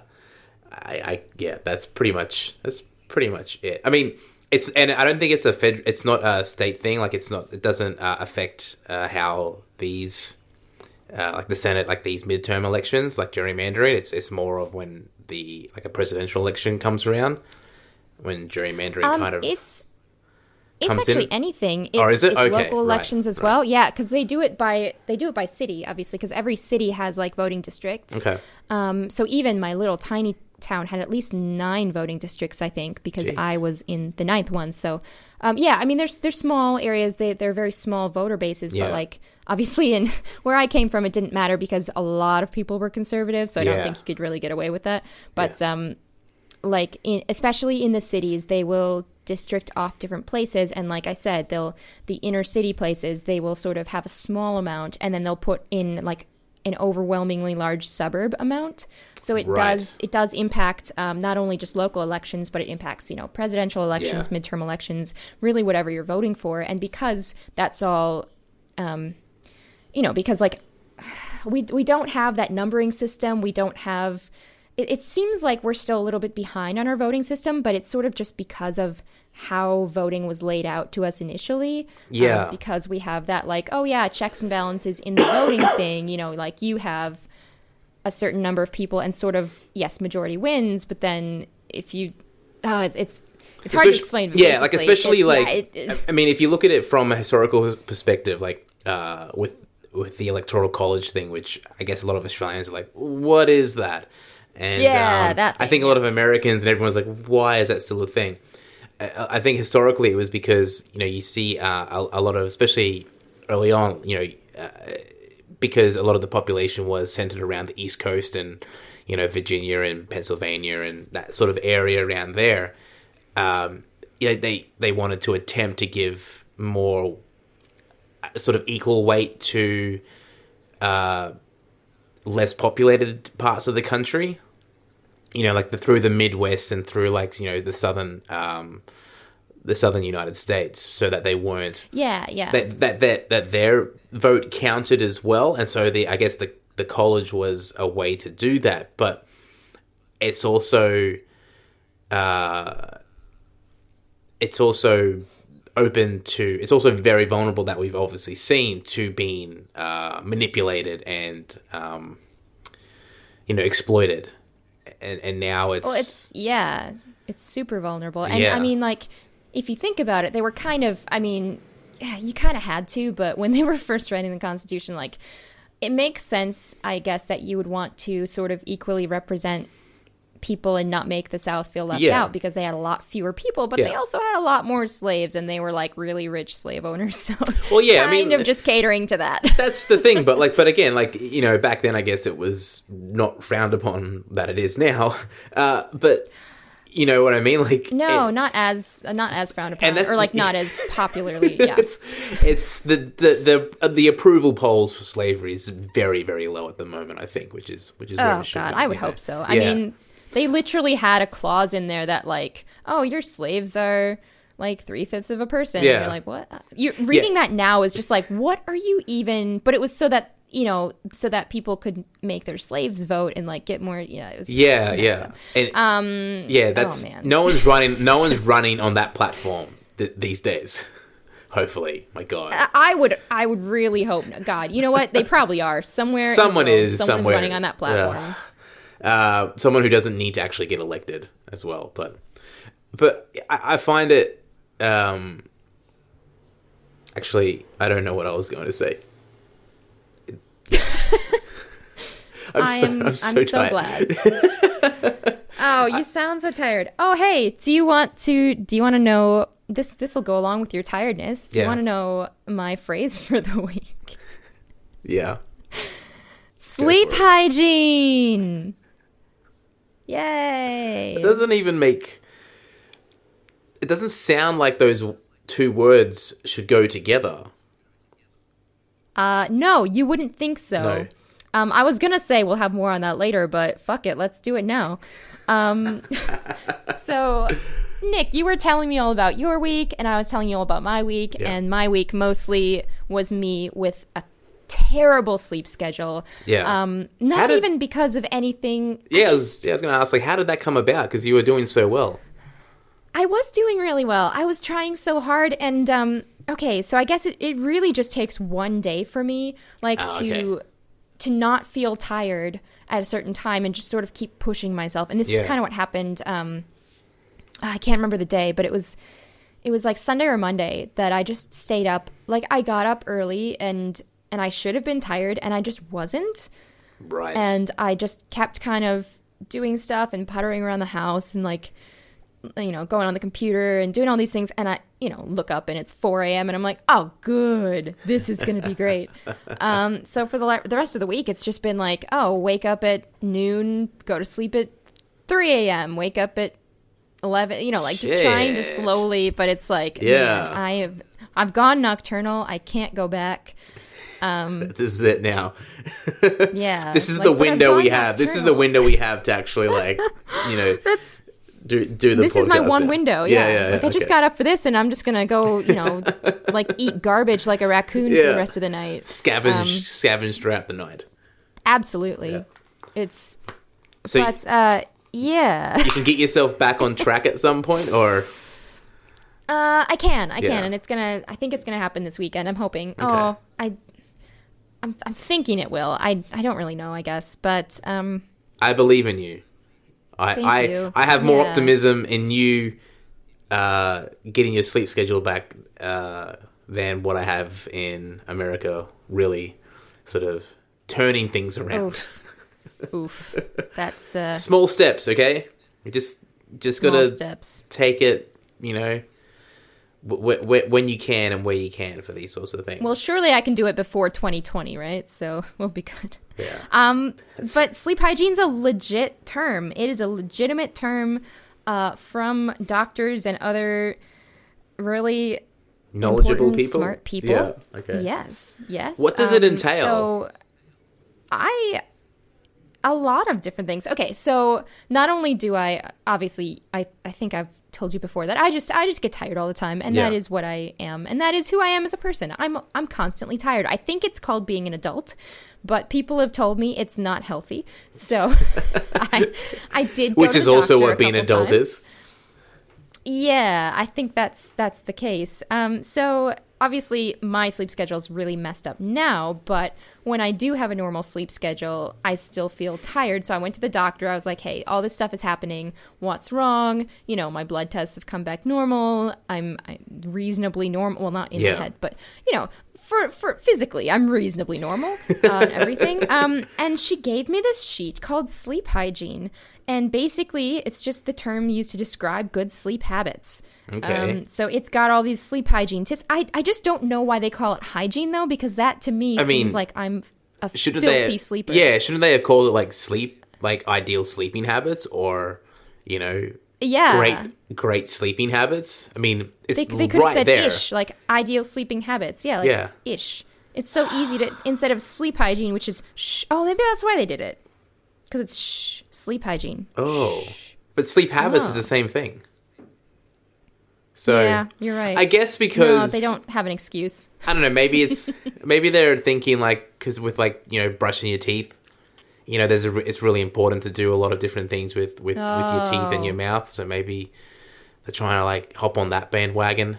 I, I yeah, that's pretty much that's pretty much it. I mean, it's and I don't think it's a fed. It's not a state thing. Like it's not. It doesn't uh, affect uh, how these. Uh, like the Senate, like these midterm elections, like gerrymandering, it's it's more of when the like a presidential election comes around, when gerrymandering Um, kind of it's it's actually in? anything. It's, Or is it? it's Okay, local right, elections as right. well. Yeah, because they do it by they do it by city, obviously, because every city has like voting districts. okay. Um, so even my little tiny town had at least nine voting districts, I think, because Jeez. I was in the ninth one. So, um, yeah, I mean, there's there's small areas. They they're very small voter bases, Yeah. but like obviously in (laughs) where I came from, it didn't matter because a lot of people were conservative. So I don't think you could really get away with that. But um, like in, especially in the cities they will district off different places and like i said they'll the inner city places they will sort of have a small amount and then they'll put in like an overwhelmingly large suburb amount so it Right. does it does impact um, not only just local elections but it impacts you know presidential elections Yeah. midterm elections really whatever you're voting for and because that's all um, you know because like we we don't have that numbering system we don't have it, it seems like we're still a little bit behind on our voting system, but it's sort of just because of how voting was laid out to us initially. Um, Yeah. because we have that, like, oh, yeah, checks and balances in the voting (coughs) thing. You know, like you have a certain number of people and sort of, yes, majority wins, but then if you, oh, it's, it's, hard to explain. Yeah, like especially it- like yeah, it- it- I mean, if you look at it from a historical perspective, like uh, with with the electoral college thing, which I guess a lot of Australians are like, what is that? And Yeah, um, that I thing, think a lot of Americans and everyone's like, why is that still a thing? I think historically it was because you know you see uh, a, a lot of, especially early on, you know, uh, because a lot of the population was centered around the East Coast and you know Virginia and Pennsylvania and that sort of area around there. Um, yeah, they they wanted to attempt to give more uh, sort of equal weight to uh, less populated parts of the country. You know, like the through the Midwest and through like you know the southern um, the southern United States, so that they weren't yeah, yeah. that that that that their vote counted as well, and so the I guess the the college was a way to do that, but it's also uh, it's also open to it's also very vulnerable that we've obviously seen to being uh, manipulated and um, you know exploited, and and now it's Well, it's yeah, it's super vulnerable, and Yeah. I mean, like, if you think about it, they were kind of, I mean, yeah, you kind of had to, but when (laughs) they were first writing the Constitution, like, it makes sense, I guess, that you would want to sort of equally represent people and not make the South feel left Yeah. out because they had a lot fewer people, but they also had a lot more slaves, and they were like really rich slave owners. (laughs) So, Well, yeah, I kind mean- of just catering to that. (laughs) that's the thing but like but (laughs) again like you know back then i guess it was not frowned upon that it is now uh but you know what i mean like No, not as not as frowned upon, or like not as popularly. Yeah, it's it's the the the uh, the approval polls for slavery is very very low at the moment i think which is which is Oh God, I would know? hope so. I Yeah. mean, they literally had a clause in there that like, oh, your slaves are like three fifths of a person. And Yeah. you're like, what? You're reading that now is just like, what are you even? But it was so that you know, so that people could make their slaves vote and like get more. Yeah, it was just yeah yeah and, Um. yeah that's man. no one's running no (laughs) one's running on that platform th- these days (laughs) hopefully my god I would, I would really hope. God, you know what? They probably are somewhere. Someone is someone's somewhere. running on that platform. Uh, someone who doesn't need to actually get elected as well. But but I, I find it um, actually I don't know what I was going to say. (laughs) I'm I so, am. I'm so, I'm so glad. (laughs) oh, you sound so tired. Oh, hey, do you want to? Do you want to know this? This will go along with your tiredness. Do you want to know my phrase for the (laughs) week? Yeah. Sleep hygiene. Yay! It doesn't even make. It doesn't sound like those two words should go together. Uh, no, you wouldn't think so. No. Um, I was gonna say we'll have more on that later, but fuck it, let's do it now. Um, (laughs) so, Nick, you were telling me all about your week, and I was telling you all about my week, Yeah. and my week mostly was me with a terrible sleep schedule. Yeah. Um, not did- even because of anything. Yeah, I just- was, yeah, I was going to ask, like, how did that come about? Because you were doing so well. I was doing really well. I was trying so hard and um okay, so I guess it, it really just takes one day for me like Ah, to okay. to not feel tired at a certain time and just sort of keep pushing myself. And this Yeah. is kind of what happened um I can't remember the day, but it was it was like Sunday or Monday that I just stayed up. Like I got up early and and I should have been tired and I just wasn't Right. and I just kept kind of doing stuff and puttering around the house and like you know going on the computer and doing all these things and I you know look up and it's 4 a.m. and I'm like oh good this is gonna be (laughs) great um, so for the the rest of the week it's just been like oh wake up at noon go to sleep at 3 a.m. wake up at 11 you know like just trying to slowly but it's like Yeah. man, I have I've gone nocturnal I can't go back (laughs) this is it now. (laughs) yeah this is like, the window we have. This is the window we have to actually like, (laughs) you know, that's do do the. this is my one window. Yeah, like I just got up for this, and I'm just gonna go, you know, like eat garbage like a raccoon for the rest of the night. scavenge um, scavenge throughout the night. Absolutely, Yeah. it's So but uh, yeah, you can get yourself back on track at some point, or uh, I can, I Yeah. can, and it's gonna. I think it's gonna happen this weekend. I'm hoping. Okay. Oh, I, I'm, I'm thinking it will. I, I don't really know. I guess, but um, I believe in you. I Thank I, you. I have more Yeah. optimism in you uh, getting your sleep schedule back uh, than what I have in America. Really, sort of turning things around. oof, (laughs) oof. That's uh, Small steps, okay? You just just small gotta steps. take it. You know, when you can and where you can for these sorts of things. Well, surely I can do it before 2020, right? So (laughs) we'll be good. yeah. Um, but sleep hygiene's a legit term. It is a legitimate term uh, from doctors and other really Knowledgeable people, smart people. Yeah. Okay. Yes, yes. What does it Um, entail? So, I a lot of different things. Okay, so not only do I obviously I I think I've told you before that I just I just get tired all the time and that Yeah. is what I am and that is who I am as a person. I'm I'm constantly tired. I think it's called being an adult, but people have told me it's not healthy. So (laughs) I I did Which is also what being an adult times. is. Yeah, I think that's that's the case. Um, so obviously my sleep schedule is really messed up now, but when I do have a normal sleep schedule, I still feel tired. So I went to the doctor. I was like, "Hey, all this stuff is happening. What's wrong? You know, my blood tests have come back normal. I'm, I'm reasonably normal. Well, not in Yeah. my head, but you know." For, for physically, I'm reasonably normal on (laughs) everything. Um, and she gave me this sheet called sleep hygiene, and basically, it's just the term used to describe good sleep habits. Okay. Um, so it's got all these sleep hygiene tips. I, I just don't know why they call it hygiene though, because that to me I seems mean, like I'm a shouldn't filthy they? sleeper. Yeah, shouldn't they have called it like sleep, like ideal sleeping habits, or you know, yeah. great great sleeping habits? I mean, it's They, they could have right said there. ish, like ideal sleeping habits. Yeah, like Yeah. ish. It's so easy to instead of sleep hygiene, which is shh. Oh, maybe that's why they did it, because it's shh sleep hygiene. Oh, but sleep habits is Oh. the same thing. So yeah, you're right. I guess because no, they don't have an excuse. I don't know. Maybe it's (laughs) maybe they're thinking like because with like you know brushing your teeth, you know, there's a it's really important to do a lot of different things with with, with your teeth and Oh. your mouth. So maybe they're trying to like hop on that bandwagon.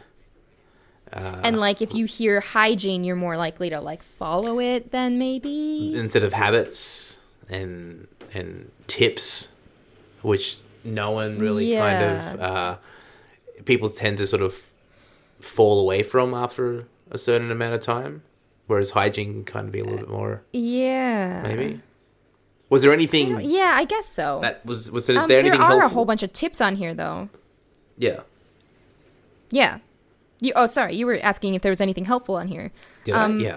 Uh, and like if you hear hygiene, you're more likely to like follow it than maybe. instead of habits and and tips, which no one really kind of uh, people tend to sort of fall away from after a certain amount of time, whereas hygiene can kind of be a little bit more Yeah. maybe. Was there anything Yeah, I guess so. that was was there, um, there there anything are helpful? a whole bunch of tips on here, though. yeah. Yeah. You, oh, sorry. You were asking if there was anything helpful on here. Did Um, I? Yeah.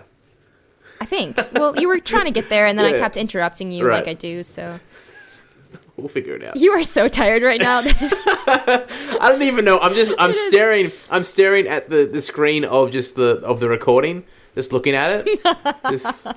I think. Well, you were trying to get there, and then I kept interrupting you Right. like I do. So We'll figure it out. you are so tired right now. (laughs) (laughs) I don't even know. I'm just I'm It is. staring I'm staring at the, the screen of just the of the recording, just looking at it. (laughs) just,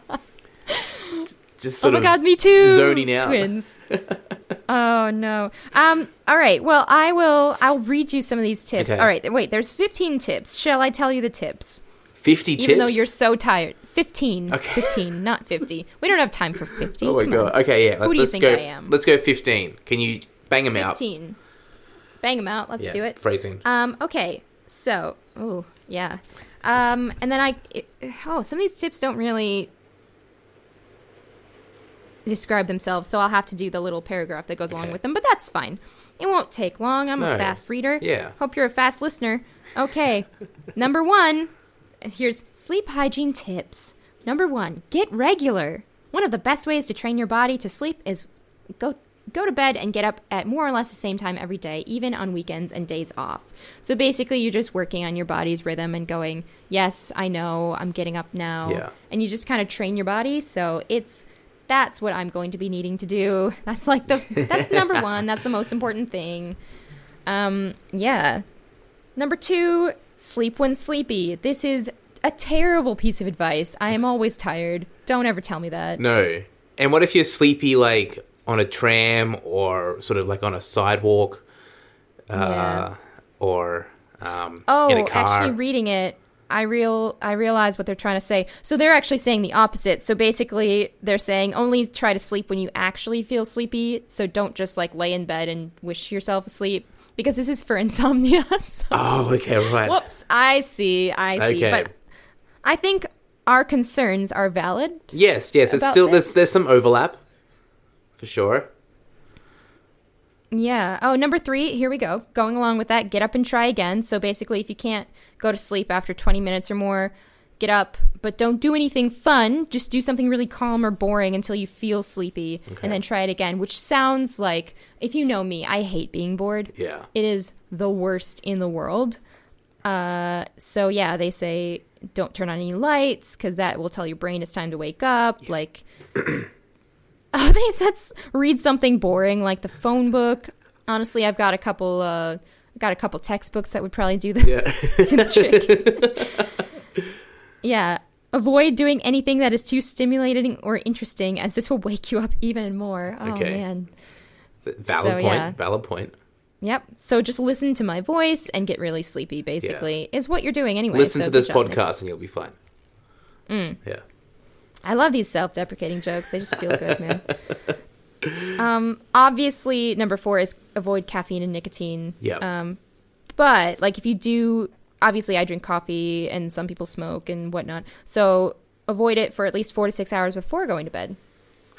just oh my of god, me too. zoning out. Twins. (laughs) oh no. Um. All right. Well, I will. I'll read you some of these tips. Okay. All right. Wait. There's 15 tips. Shall I tell you the tips? 50 tips. Even though you're so tired. 15. Okay. 15, not 50. We don't have time for 50. Oh my Come god. on. Okay, yeah. Let's, do you think go. I am? Let's go 15. Can you bang them out? 15. Bang them out. Let's Yeah, do it. Phrasing. Um, okay, so, oh, yeah. Um, and then I, it, oh, some of these tips don't really describe themselves, so I'll have to do the little paragraph that goes along with them, but that's fine. It won't take long. I'm No. a fast reader. Yeah. Hope you're a fast listener. Okay, (laughs) number one, here's sleep hygiene tips. Number one, get regular. One of the best ways to train your body to sleep is go go to bed and get up at more or less the same time every day, even on weekends and days off. So basically, you're just working on your body's rhythm and going, "Yes, I know, I'm getting up now." Yeah. And you just kind of train your body. So it's that's what I'm going to be needing to do. (laughs) That's like the that's the number one. That's the most important thing. Um, yeah. Number two, sleep when sleepy. This is a terrible piece of advice. I am always tired. Don't ever tell me that. No. And what if you're sleepy like on a tram or sort of like on a sidewalk uh Yeah. or um Oh, in a car? actually, reading it, I real I realize what they're trying to say. So they're actually saying the opposite. So basically, they're saying only try to sleep when you actually feel sleepy. So don't just like lay in bed and wish yourself asleep because this is for (laughs) insomnia. so- Oh, okay, right. Whoops, I see, I see. Okay. But I think our concerns are valid. Yes, yes. It's still this? there's there's some overlap, for sure. Yeah. Oh, number three, here we go. Going along with that, get up and try again. So basically, if you can't go to sleep after 20 minutes or more, get up, but don't do anything fun. Just do something really calm or boring until you feel sleepy, Okay. and then try it again, which sounds like, if you know me, I hate being bored. Yeah. It is the worst in the world. Uh, so yeah, they say don't turn on any lights because that will tell your brain it's time to wake up. Like, (clears throat) oh, (laughs) they said read something boring like the phone book. Honestly, I've got a couple. Uh, got a couple textbooks that would probably do the, Yeah. (laughs) do the trick. (laughs) yeah. Avoid doing anything that is too stimulating or interesting, as this will wake you up even more. Oh Okay. man. valid So, point. yeah. Valid point. Yep. So just listen to my voice and get really sleepy. Basically, is what you're doing anyway. Listen so to this job, Nick. podcast and you'll be fine. Mm. Yeah. I love these self-deprecating jokes. They just feel good, man. (laughs) Um, obviously, number four is avoid caffeine and nicotine. Yeah. Um, but like if you do, obviously, I drink coffee and some people smoke and whatnot. So avoid it for at least four to six hours before going to bed.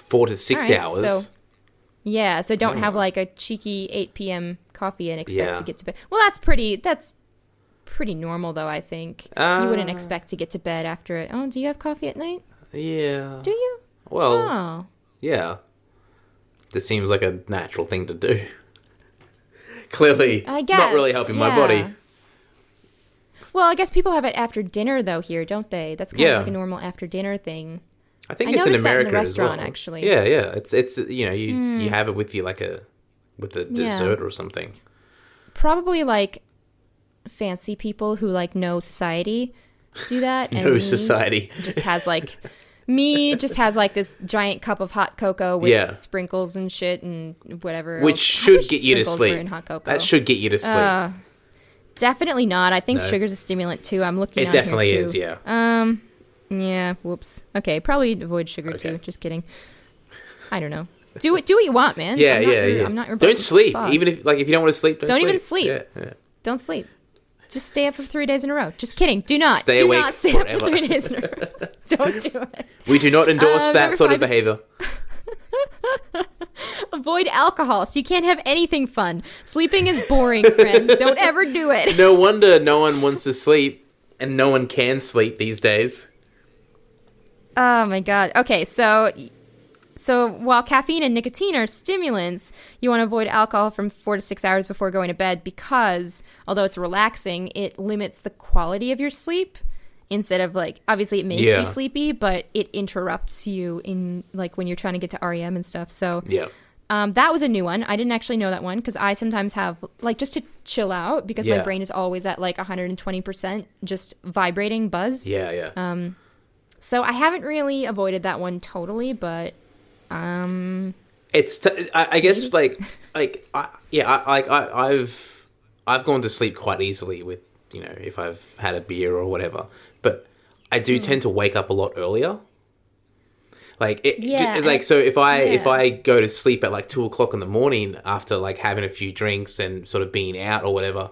Four to six right, hours. so- Yeah. So don't have like a cheeky 8 p.m. coffee and expect Yeah. to get to bed. Well, that's pretty. That's pretty normal, though. I think you wouldn't Uh, expect to get to bed after it. Oh, do you have coffee at night? yeah. Do you? Well, Oh. yeah. This seems like a natural thing to do. (laughs) Clearly, I guess. not really helping my body. Well, I guess people have it after dinner though here, don't they? That's kind Yeah. of like a normal after dinner thing. I think I it's in that in the America as restaurant, well. actually. Hmm. Yeah, yeah. It's it's you know you you have it with you like a with a Yeah. dessert or something. Probably like fancy people who like know society do that. (laughs) And No society. just has like (laughs) me just has like this giant cup of hot cocoa with Yeah. sprinkles and shit and whatever. Which else. Should get you to sleep. In hot cocoa. That should get you to sleep. Uh, definitely not. I think No. sugar's a stimulant too. I'm looking. At it definitely is, yeah. Um, yeah. Whoops. Okay, probably avoid sugar Okay. too. Just kidding. I don't know. Do it. Do what you want, man. yeah, I'm not yeah, your- yeah. I'm not your don't boss. sleep. Even if like if you don't want to sleep, don't, Don't sleep. even sleep. Yeah, yeah. don't sleep. Just stay up for three days in a row. Just kidding. Do not. Stay do awake not stay up for three days in a row. (laughs) don't do it. We do not endorse Uh, that sort of behavior. (laughs) Avoid alcohol, so you can't have anything fun. Sleeping is boring, friends. (laughs) Don't ever do it. No wonder no one wants to sleep, and no one can sleep these days. Oh my god. Okay, so so while caffeine and nicotine are stimulants, you want to avoid alcohol from 4 to 6 hours before going to bed because although it's relaxing, it limits the quality of your sleep instead of like obviously it makes Yeah. you sleepy, but it interrupts you in like when you're trying to get to REM and stuff. So Yeah. um, that was a new one. I didn't actually know that one because I sometimes have like just to chill out because my brain is always at like 120% just vibrating buzz. Yeah, yeah. Um, So I haven't really avoided that one totally, but um, It's t- I, I guess like (laughs) like I, yeah I, like I I've I've gone to sleep quite easily with you know if I've had a beer or whatever, but I do Hmm. tend to wake up a lot earlier. Like it, Yeah, it's like so if I if. I go to sleep at like two o'clock in the morning after like having a few drinks and sort of being out or whatever,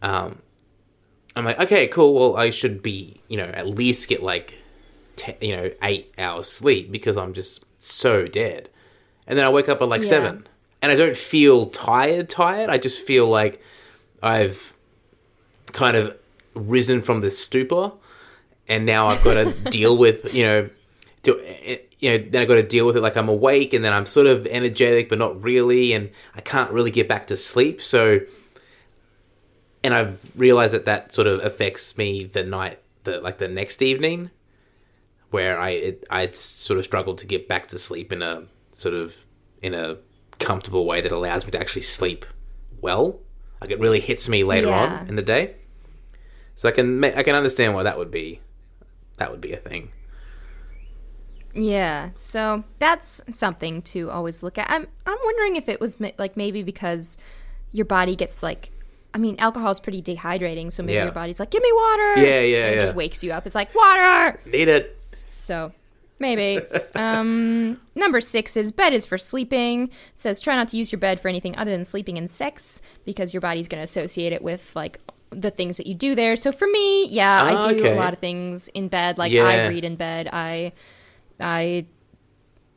um, I'm like okay cool well I should be you know at least get like te- you know eight hours sleep because I'm just so dead and then I wake up at like Yeah. seven, and I don't feel tired. Tired. I just feel like I've kind of risen from this stupor, and now I've got to (laughs) deal with you know, do, you know. Then I've got to deal with it like I'm awake, and then I'm sort of energetic, but not really, and I can't really get back to sleep. So, and I've realized that that sort of affects me the night, the like the next evening where I it, I sort of struggled to get back to sleep in a sort of in a comfortable way that allows me to actually sleep well. Like it really hits me later Yeah. on in the day. So I can I can understand why that would be that would be a thing. yeah. So that's something to always look at. I'm I'm wondering if it was like maybe because your body gets like I mean, alcohol is pretty dehydrating, so maybe Yeah. your body's like, "Give me water." Yeah, yeah, and It yeah. just wakes you up. It's like water. Need it. So maybe. (laughs) um, number six is bed is for sleeping. It says try not to use your bed for anything other than sleeping and sex because your body's going to associate it with like the things that you do there. So for me, yeah, I Ah, do okay. a lot of things in bed. Like Yeah. I read in bed. I I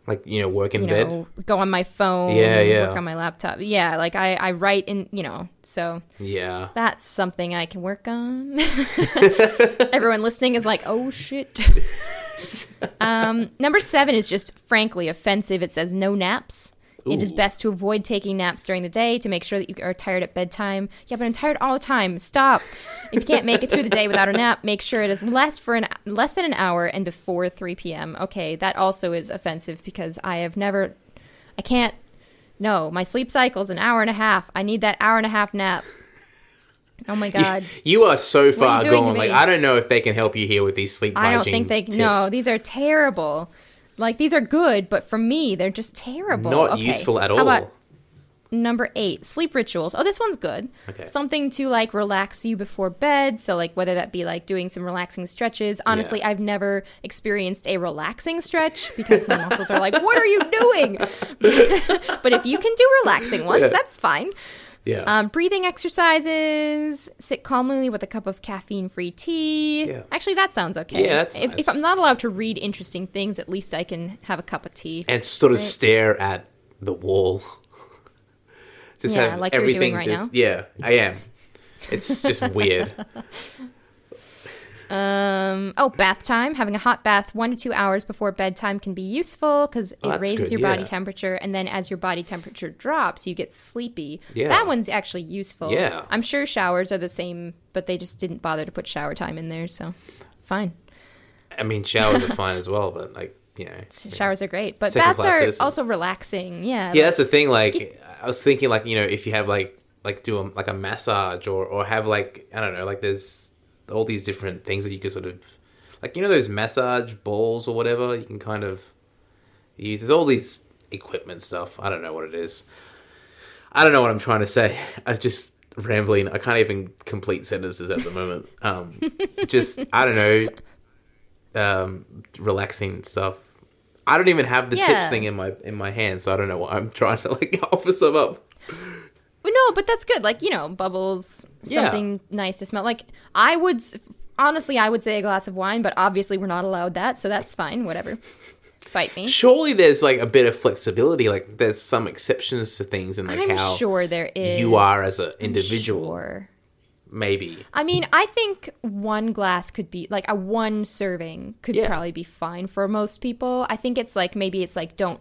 Like you know, work in you bed. know go on my phone. Yeah, yeah. Work on my laptop. Yeah, like I I write in you know so. Yeah. That's something I can work on. (laughs) (laughs) Everyone listening is like, oh shit. (laughs) um, number seven is just frankly offensive. It says no naps. It is best to avoid taking naps during the day to make sure that you are tired at bedtime. Yeah, but I'm tired all the time. Stop. If you can't make it through the day without a nap, make sure it is less for an less than an hour and before 3 p.m. Okay, that also is offensive because I have never, I can't. No, my sleep cycle is an hour and a half. I need that hour and a half nap. Oh my god. You are so far to gone. Like? I don't know if they can help you here with these sleep I don't think they tips. no. These are terrible. Like these are good, but for me, they're just terrible. Not Okay, useful at all. How about number eight? Sleep rituals. Oh, this one's good. Okay. Something to like relax you before bed. So like whether that be like doing some relaxing stretches. Honestly, Yeah. I've never experienced a relaxing stretch because my muscles are like, "What are you doing?" (laughs) but if you can do relaxing ones, Yeah. that's fine. Yeah. Um, breathing exercises. Sit calmly with a cup of caffeine-free tea. Yeah. Actually, that sounds okay. Yeah, that's if, nice. if I'm not allowed to read interesting things, at least I can have a cup of tea. and sort of right. stare at the wall. (laughs) just Yeah, have like everything right just now? yeah, I am. It's just weird. (laughs) Um, oh, bath time. Having a hot bath one to two hours before bedtime can be useful because it Oh, raises good, your body yeah. temperature, and then as your body temperature drops, you get sleepy. Yeah. That one's actually useful. Yeah. I'm sure showers are the same, but they just didn't bother to put shower time in there, so fine. I mean, showers are (laughs) fine as well, but like you know, Showers are great, but baths are citizen. also relaxing. Yeah. yeah, that's the thing. Like, I was thinking, like you know, if you have like like do a, like a massage or or have like I don't know, like there's all these different things that you can sort of like you know those massage balls or whatever you can kind of use. There's all these equipment stuff. I don't know what it is. I don't know what I'm trying to say. I just rambling. I can't even complete sentences at the moment. Um, (laughs) just I don't know. Um, relaxing stuff. I don't even have the tips thing in my in my hand, so I don't know what I'm trying to like (laughs) offer some up. No, but that's good. Like you know, bubbles, Yeah. something nice to smell. Like I would, honestly, I would say a glass of wine, but obviously we're not allowed that, so that's fine. Whatever. Fight me. Surely there's like a bit of flexibility. Like there's some exceptions to things and like I'm how sure there is. you are as an individual. sure. Maybe. I mean, I think one glass could be like a one serving could Yeah. probably be fine for most people. I think it's like maybe it's like don't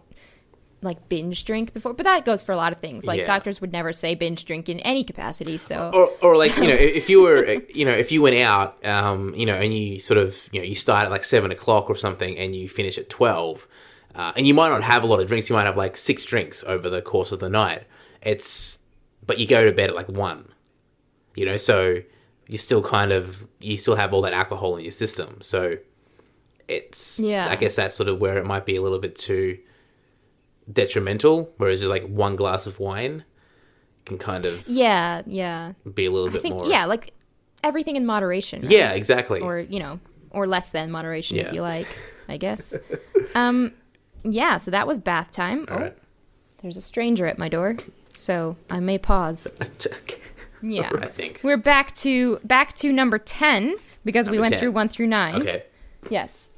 like binge drink before, but that goes for a lot of things. Like Yeah. doctors would never say binge drink in any capacity. So Or, or like you know, (laughs) if you were, you know, if you went out, um, you know, and you sort of, you know, you start at like seven o'clock or something, and you finish at twelve, uh, and you might not have a lot of drinks. You might have like six drinks over the course of the night. It's, but you go to bed at like one, you know, so you still kind of, you still have all that alcohol in your system. So it's, Yeah. I guess that's sort of where it might be a little bit too detrimental. Whereas just like one glass of wine can kind of yeah, yeah. be a little I bit think more. yeah, like everything in moderation. right? Yeah, exactly. or you know, or less than moderation Yeah. if you like. I guess. (laughs) um, yeah. So that was bath time. All oh, right. there's a stranger at my door, so I may pause. (laughs) Okay. Yeah. (laughs) I think. We're back to back to number ten because we went 10. through one through nine. Okay. Yes.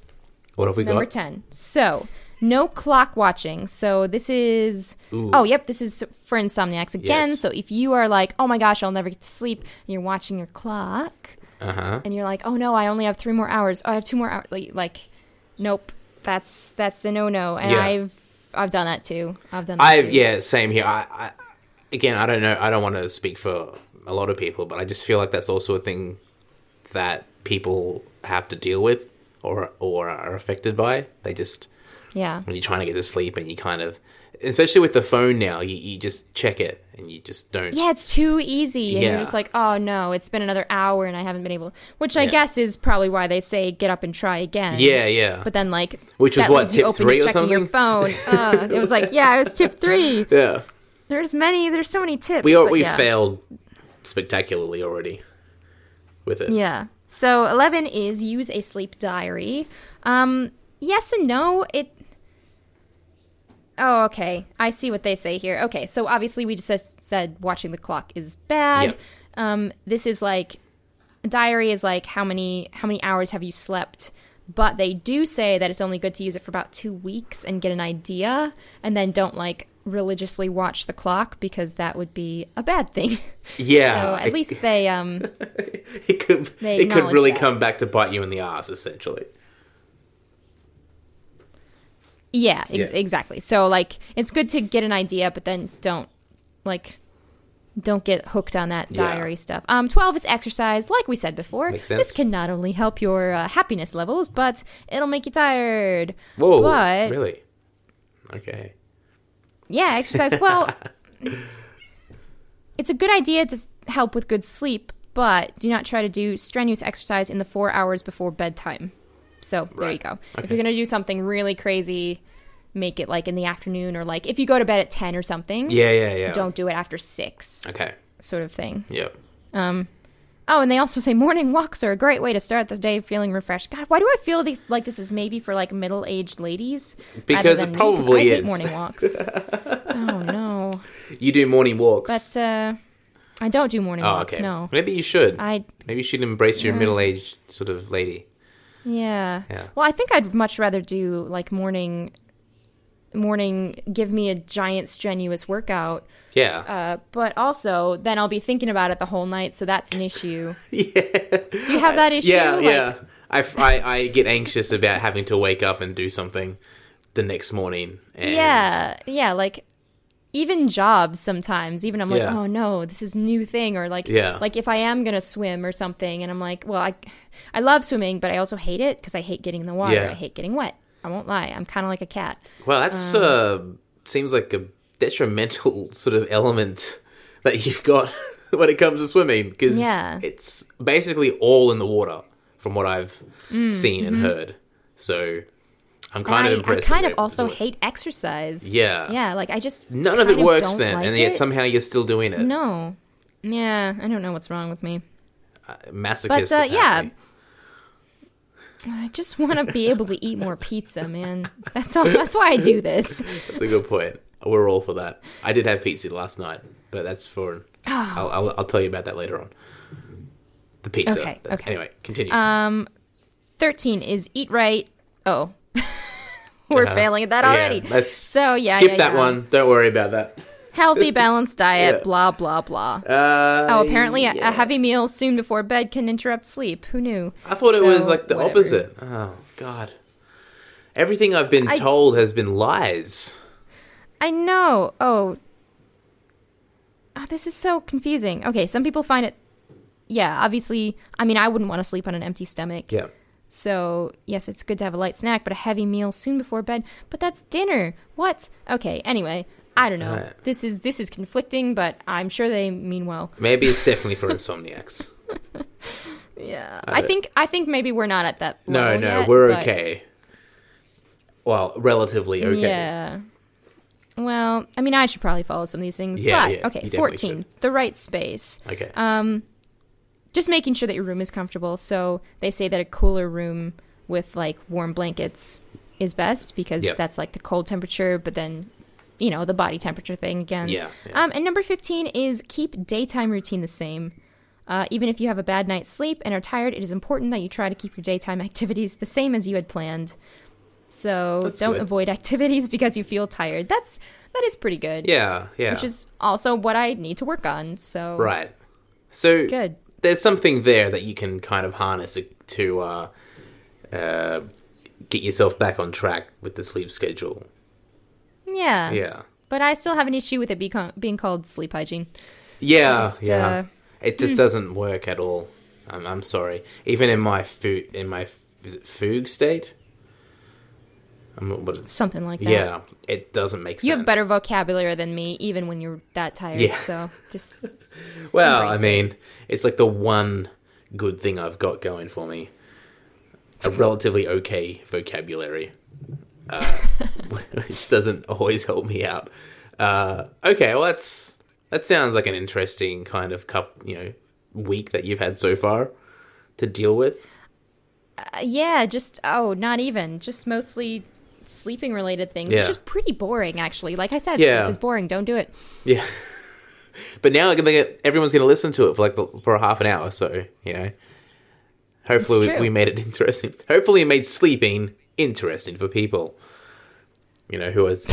What have we got? Number got? 10. So, no clock watching. So, this is. Ooh. Oh, yep. This is for insomniacs again. Yes. So, if you are like, oh my gosh, I'll never get to sleep, and you're watching your clock, Uh huh. and you're like, oh no, I only have three more hours. Oh, I have two more hours. Like, like nope. That's that's a no no. And Yeah. I've I've done that too. I've done that I've too. yeah, same here. I, I again, I don't know. I don't want to speak for a lot of people, but I just feel like that's also a thing that people have to deal with or or are affected by. They just Yeah. when you're trying to get to sleep and you kind of, especially with the phone now, you, you just check it and you just don't. Yeah, it's too easy. And Yeah. you're just like, oh no, it's been another hour and I haven't been able. Which I Yeah. guess is probably why they say get up and try again. Yeah, yeah. But then, like, Which was what, tip three or checking your phone. (laughs) Uh, it was like, yeah, it was tip three. (laughs) yeah. There's many. There's so many tips. We but we yeah. failed spectacularly already with it. Yeah. So 11 is use a sleep diary. Um, yes and no. It. Oh, okay. I see what they say here. Okay, so obviously we just said watching the clock is bad. Yep. Um, this is like diary is like how many how many hours have you slept? But they do say that it's only good to use it for about two weeks and get an idea, and then don't like religiously watch the clock because that would be a bad thing. (laughs) Yeah, so at least they um (laughs) it could They it could really that. come back to bite you in the ass, essentially. Yeah, ex- Yeah. exactly. So like it's good to get an idea, but then don't like don't get hooked on that Yeah. diary stuff. Um, twelve is exercise. Like we said before, this can not only help your uh, happiness levels, but it'll make you tired. Whoa, But really? Okay. yeah, exercise. Well, (laughs) it's a good idea to help with good sleep, but do not try to do strenuous exercise in the four hours before bedtime. So there you Right. go. If you're gonna do something really crazy, make it like in the afternoon or like if you go to bed at ten or something. Yeah, yeah, yeah. Don't do it after six, Okay. sort of thing. Yep. Oh, and they also say morning walks are a great way to start the day feeling refreshed. God, why do I feel these, like this is maybe for like middle-aged ladies? rather Because it me? probably hate is. morning walks. (laughs) oh no, You do morning walks. but uh, I don't do morning oh, walks. okay. No, Maybe you should. I Maybe you should embrace your Yeah. middle-aged sort of lady. Yeah. Yeah. Well, I think I'd much rather do like morning. Morning, give me a giant strenuous workout. Yeah. Uh, but also, then I'll be thinking about it the whole night, so that's an issue. (laughs) yeah. Do you have that issue? Yeah, Like- yeah. I, I, I get anxious about having to wake up and do something the next morning. And Yeah, yeah, like even jobs sometimes. Even I'm like, Yeah. oh no, this is new thing, or like, Yeah. like if I am gonna swim or something, and I'm like, well, I, I love swimming, but I also hate it because I hate getting in the water. Yeah. I hate getting wet. I won't lie. I'm kind of like a cat. Well, that's Um, uh seems like a detrimental (laughs) sort of element that you've got (laughs) when it comes to swimming because Yeah. it's basically all in the water from what I've Mm, seen and heard. So I'm kind I, of I impressed. kind of also able to do it. hate exercise. Yeah. yeah. Like I just None of it kind works then, like and yet it. somehow you're still doing it. no. Yeah, I don't know what's wrong with me. Uh, Masochist. But, uh, yeah. I just want to be able to eat more pizza, man. That's all. That's why I do this. That's a good point. We're all for that. I did have pizza last night, but that's for. Oh. I'll, I'll, I'll tell you about that later on. The pizza. Okay, That's- okay. Anyway, continue. Um, 13 is eat right. Oh. (laughs) We're Uh, failing at that yeah, already. let's so, yeah. Skip yeah, that yeah. one. Don't worry about that. Healthy, (laughs) balanced diet, Yeah. blah, blah, blah. Uh, oh, apparently a, yeah. a heavy meal soon before bed can interrupt sleep. Who knew? I thought it was like the whatever. opposite. Oh God. Everything I've been I- told has been lies. I know. Oh. Ah, this is so confusing. Okay, some people find it. Yeah, obviously. I mean, I wouldn't want to sleep on an empty stomach. Yeah. So, yes, it's good to have a light snack, but a heavy meal soon before bed. But that's dinner. What? Okay, anyway, I don't know. This is this is conflicting, but I'm sure they mean well. Maybe it's definitely for insomniacs. (laughs) Yeah. I I think I think maybe we're not at that No, level no, yet, we're but- okay. Well, relatively okay. Yeah. Well, I mean, I should probably follow some of these things. Yeah, but yeah, okay, you 14, should. the right space. Okay. Um, just making sure that your room is comfortable. So they say that a cooler room with like warm blankets is best because Yep. that's like the cold temperature, but then you know the body temperature thing again. Yeah, yeah. Um, and number fifteen is keep daytime routine the same. Uh, even if you have a bad night's sleep and are tired, it is important that you try to keep your daytime (laughs) activities the same as you had planned. So That's don't good. avoid (laughs) activities because you feel tired. That's that is pretty good. yeah, yeah. Which is also what I need to work on. So right. So good. there's something there that you can kind of harness to uh, uh, get yourself back on track with the sleep schedule. Yeah. Yeah. But I still have an issue with it being, being called sleep hygiene. Yeah, Just, yeah. uh, it just doesn't work at all. I'm, I'm sorry. Even in my food, in my is it fugue state. I'm, not- what is, Something like that. Yeah, it doesn't make sense. You have better vocabulary than me, even when you're that tired. Yeah. So just (laughs) Well, I mean, it's like the one good thing I've got going for me. A relatively okay vocabulary, uh, (laughs) which doesn't always help me out. Uh, okay, well that's that sounds like an interesting kind of cup, you know, week that you've had so far to deal with. Uh, yeah, just oh, not even, just mostly sleeping related things, Yeah. which is pretty boring actually. Like I said, Yeah. sleep is boring. Don't do it. Yeah. (laughs) but now they- everyone's going to listen to it for like the, for a half an hour, so you know. Hopefully, we, we made it (laughs) interesting. Hopefully, it made sleeping interesting for people. You know who was.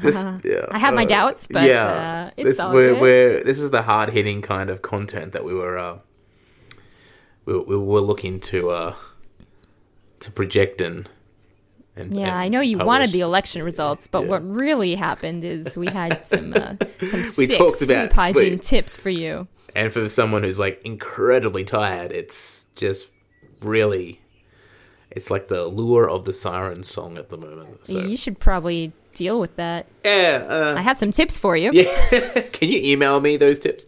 Just, (laughs) yeah, I have my doubts, but, uh, it's this, all we're, we're, this is the hard hitting kind of content that we were uh, we, we were looking to uh, to project and. and Yeah, and I know you wanted the election results, but Yeah. what really happened is we had some uh, (laughs) some We sick talked sleep about hygiene tips for you. And for someone who's like incredibly tired, it's just really, it's like the lure of the siren song at the moment. So You should probably deal with that. yeah, uh, I have some tips for you. yeah. (laughs) Can you email me those tips,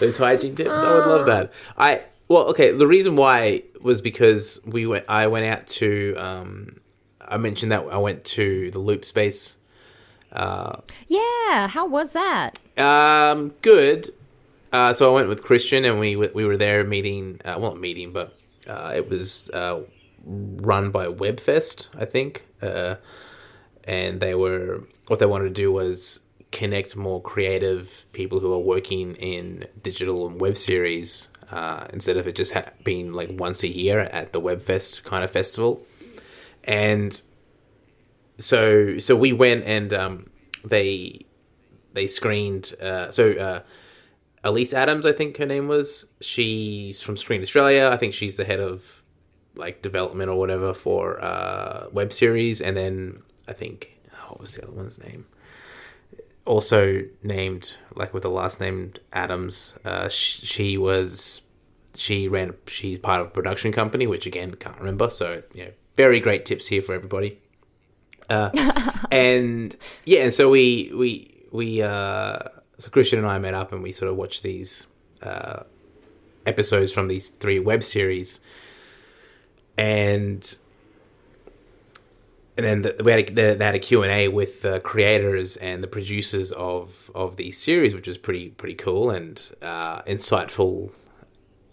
those hygiene tips? I would love that. I well, okay. The reason why was because we went. I went out to. Um, I mentioned that I went to the Loop Space. Yeah, how was that? Um, good. Uh, so I went with Christian, and we we were there meeting. Uh, well, meeting, but uh, it was uh, run by Webfest, I think. Uh, and they were what they wanted to do was connect more creative people who are working in digital and web series uh, instead of it just ha- being like once a year at the Webfest kind of festival. And so so we went and um, they they screened. Uh, so uh, Elise Adams, I think her name was. She's from Screen Australia. I think she's the head of like development or whatever for uh, web series. And then I think what was the other one's name? Also named like with the last name Adams. Uh, sh- she was she ran. She's part of a production company, which again can't remember. So you know, very great tips here for everybody. Uh, (laughs) and yeah, and so we we we uh, so Christian and I met up and we sort of watched these uh, episodes from these three web series, and and then the, we had a, they had a Q and A with the creators and the producers of of these series, which was pretty pretty cool and uh, insightful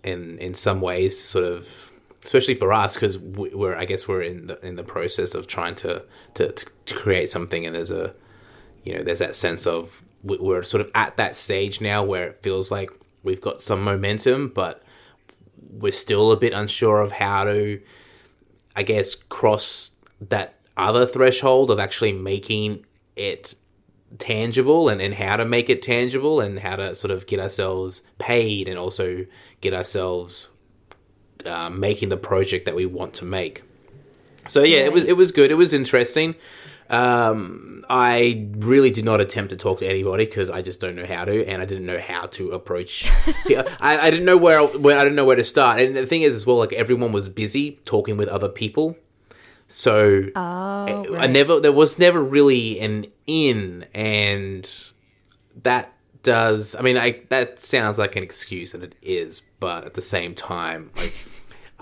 in in some ways, sort of especially for us because we're I guess we're in the in the process of trying to, to to create something, and there's a you know there's that sense of we're sort of at that stage now where it feels like we've got some momentum, but we're still a bit unsure of how to I guess cross that other threshold of actually making it tangible and, and how to make it tangible and how to sort of get ourselves paid and also get ourselves uh, making the project that we want to make. So yeah, it was it was good. It was interesting. Um, I really did not attempt to talk to anybody because I just don't know how to, and I didn't know how to approach. (laughs) I, I didn't know where, where I didn't know where to start. And the thing is, as well, like everyone was busy talking with other people, so Oh, eh, I right. never there was never really an in, and that does. I mean, I that sounds like an excuse, and it is, but at the same time, like. (laughs)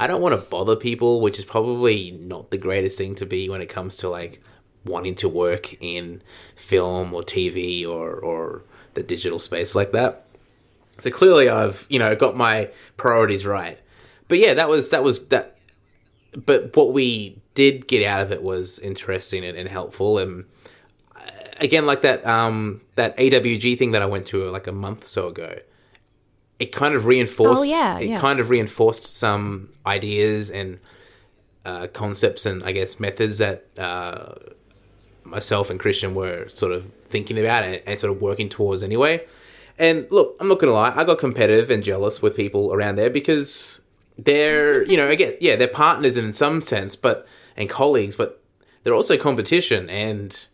I don't want to bother people, which is probably not the greatest thing to be when it comes to like wanting to work in film or TV or or the digital space like that. So clearly, I've you know got my priorities right. But yeah, that was that was that. But what we did get out of it was interesting and, and helpful, and uh, again, like that um that AWG thing that I went to like a month or so ago. It kind of reinforced. Oh, yeah, it yeah. kind of reinforced some ideas and uh, concepts and I guess methods that uh, myself and Christian were sort of thinking about and, and sort of working towards anyway. And look, I'm not gonna lie, I got competitive and jealous with people around there because they're, you know, again, yeah, they're partners in some sense, but and colleagues, but they're also competition. And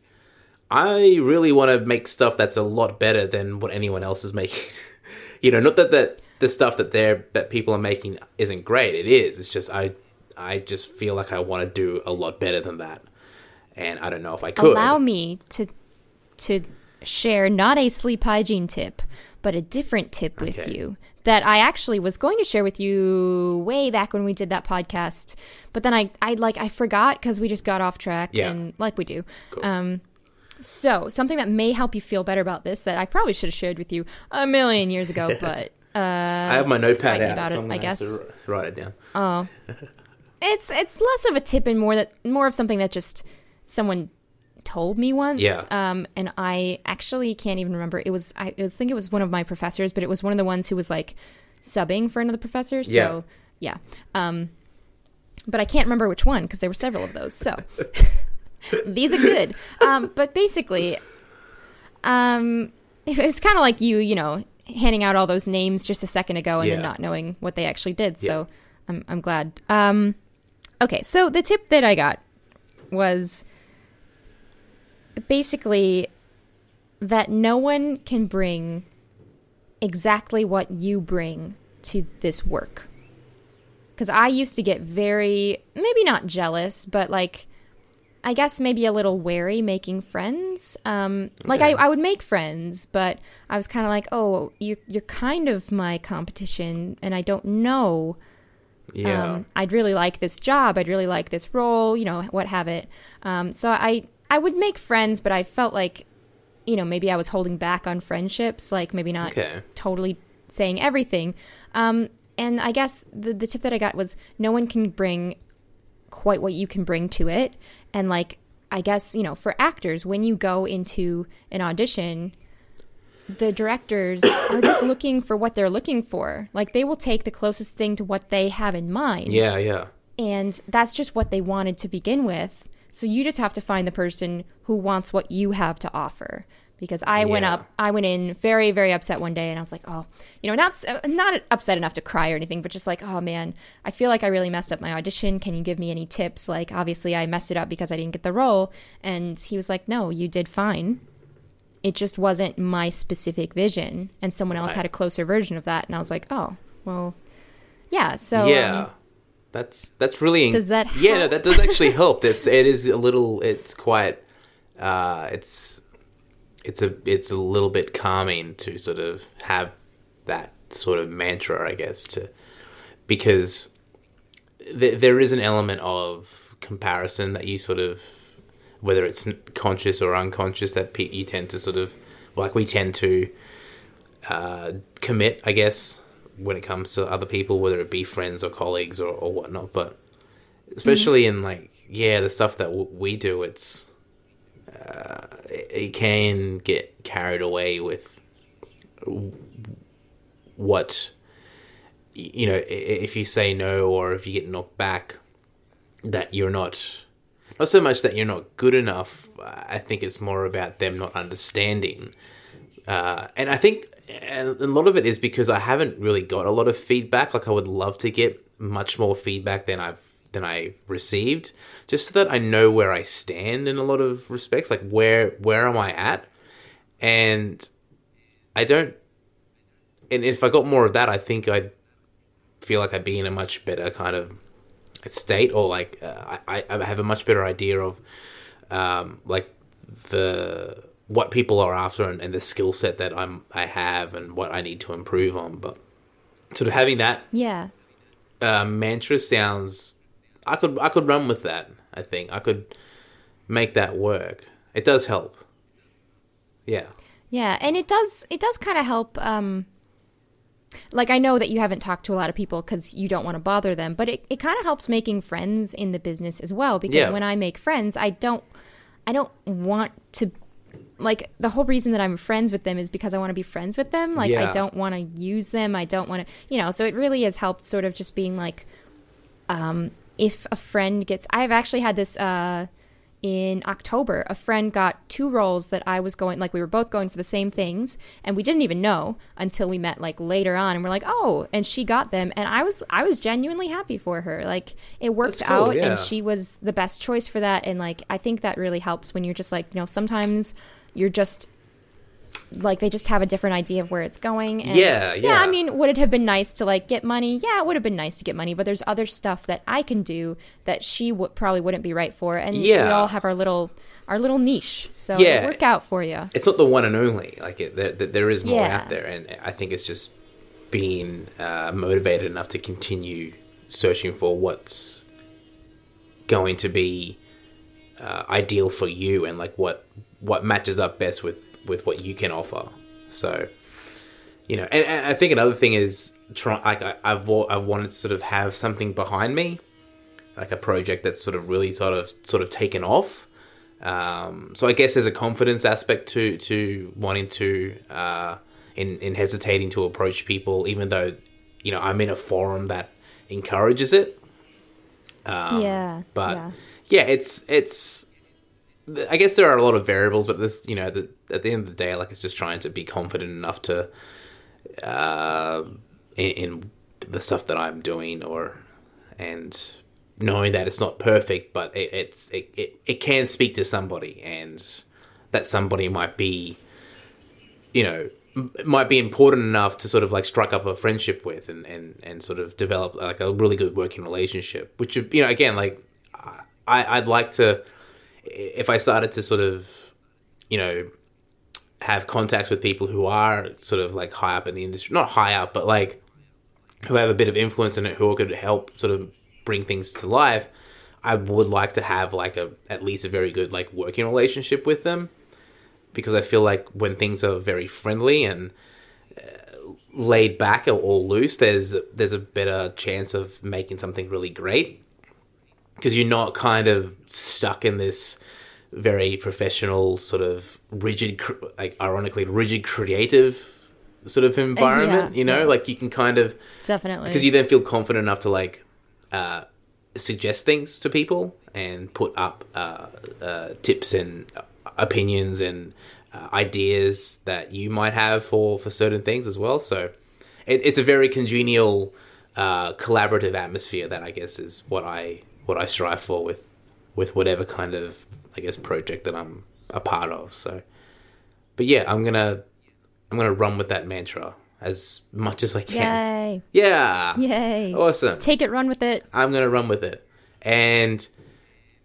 I really want to make stuff that's a lot better than what anyone else is making. (laughs) you know, not that that the stuff that they're that people are making isn't great. It is. It's just I I just feel like I want to do a lot better than that, and I don't know if I could. Allow me to to share not a sleep hygiene tip, but a different tip with Okay. you that I actually was going to share with you way back when we did that podcast, but then I I like I forgot because we just got off track Yeah. and like we do. Um, So, something that may help you feel better about this that I probably should have shared with you a million years ago, (laughs) but uh, I have my notepad out, about so it, I guess. write it down. Oh, (laughs) it's it's less of a tip and more that more of something that just someone told me once. Yeah. Um, and I actually can't even remember. It was I, I think it was one of my professors, but it was one of the ones who was like subbing for another professor. So yeah. Um, but I can't remember which one because there were several of those. So (laughs) these are good. Um, but basically, um, it was kind of like you, you know, handing out all those names just a second ago and then not knowing what they actually did. Yeah. So I'm I'm glad. Um, okay, so the tip that I got was basically that no one can bring exactly what you bring to this work. Because I used to get very, maybe not jealous, but like, I guess maybe a little wary making friends. Um, like I, I would make friends, but I was kind of like, oh, you, you're kind of my competition, and I don't know Yeah. um, I'd really like this job. I'd really like this role. You know, what have it. Um, so I I would make friends, but I felt like, you know, maybe I was holding back on friendships. Like maybe not Okay. totally saying everything. Um, and I guess the the tip that I got was no one can bring quite what you can bring to it. And like I guess you know for actors when you go into an audition the directors (coughs) are just looking for what they're looking for. Like they will take the closest thing to what they have in mind. yeah, yeah. And that's just what they wanted to begin with. So you just have to find the person who wants what you have to offer. Because I went up, I went in very, very upset one day, and I was like, oh, you know, not uh, not upset enough to cry or anything, but just like, oh man, I feel like I really messed up my audition. Can you give me any tips? Like, obviously, I messed it up because I didn't get the role, and he was like, no, you did fine it just wasn't my specific vision and someone else Right. had a closer version of that and i was like oh well yeah so yeah. um, that's that's really Does that yeah no that does actually (laughs) help. It's it is a little it's quite uh it's it's a it's a little bit calming to sort of have that sort of mantra i guess to because th- there is an element of comparison that you sort of whether it's conscious or unconscious that pe- you tend to sort of like we tend to uh, commit i guess when it comes to other people whether it be friends or colleagues or, or whatnot but especially in like yeah the stuff that w- we do it's uh, it, it can get carried away with what you know if you say no or if you get knocked back that you're not not so much that you're not good enough i think it's more about them not understanding. Uh, and i think and a lot of it is because i haven't really got a lot of feedback. Like i would love to get much more feedback than i've than i received just so that i know where i stand in a lot of respects like where where am i at? And i don't and if i got more of that i think i'd feel like i'd be in a much better kind of state or like uh, I, I have a much better idea of um, like the what people are after and, and the skill set that I'm I have and what I need to improve on but sort of having that yeah. uh, mantra sounds I could I could run with that I think. I could make that work. It does help. Yeah. Yeah and it does it does kind of help um like i know that you haven't talked to a lot of people because you don't want to bother them but it, it kind of helps making friends in the business as well because Yeah. when i make friends i don't i don't want to like the whole reason that i'm friends with them is because i want to be friends with them. Like i don't want to use them. I don't want to you know so it really has helped sort of just being like um, if a friend gets i've actually had this uh, in october a friend got two roles that i was going like we were both going for the same things and we didn't even know until we met like later on and we're like oh and she got them and i was i was genuinely happy for her like it worked cool, out yeah. and she was the best choice for that and like i think that really helps when you're just like you know sometimes you're just like they just have a different idea of where it's going and Yeah, yeah. i mean would it have been nice to like get money yeah it would have been nice to get money but there's other stuff that i can do that she would probably wouldn't be right for and yeah. we all have our little our little niche so Yeah. work out for you it's not the one and only. Like it, there, there- there is more Yeah. out there, and I think it's just being uh, motivated enough to continue searching for what's going to be uh, ideal for you, and like what what matches up best with with what you can offer. So, you know, and, and I think another thing is try like I, I've I've wanted to sort of have something behind me, like a project that's sort of really sort of sort of taken off. Um, so I guess there's a confidence aspect to to wanting to uh, in in hesitating to approach people, even though you know I'm in a forum that encourages it. Um, yeah. but yeah. yeah, it's it's. I guess there are a lot of variables, but this, you know, the, at the end of the day, like it's just trying to be confident enough to, uh, in, in the stuff that I'm doing, or and knowing that it's not perfect, but it, it's it, it it can speak to somebody, and that somebody might be, you know, might be important enough to sort of like strike up a friendship with, and and and sort of develop like a really good working relationship. Which you know, again, like I I'd like to if I started to sort of, you know, have contacts with people who are sort of like high up in the industry, not high up, but like who have a bit of influence in it, who could help sort of bring things to life, I would like to have like a at least a very good like working relationship with them, because I feel like when things are very friendly and uh, laid back or, or loose, there's there's a better chance of making something really great because you're not kind of stuck in this very professional sort of rigid like ironically rigid creative sort of environment yeah, you know yeah. like you can kind of Definitely. because you then feel confident enough to like uh, suggest things to people and put up uh, uh, tips and opinions and uh, ideas that you might have for for certain things as well so it, it's a very congenial uh, collaborative atmosphere that I guess is what I what I strive for with with whatever kind of I guess project that I'm a part of so but yeah I'm gonna I'm gonna run with that mantra as much as I can Yay. yeah Yay. awesome Take it, run with it. I'm gonna run with it, and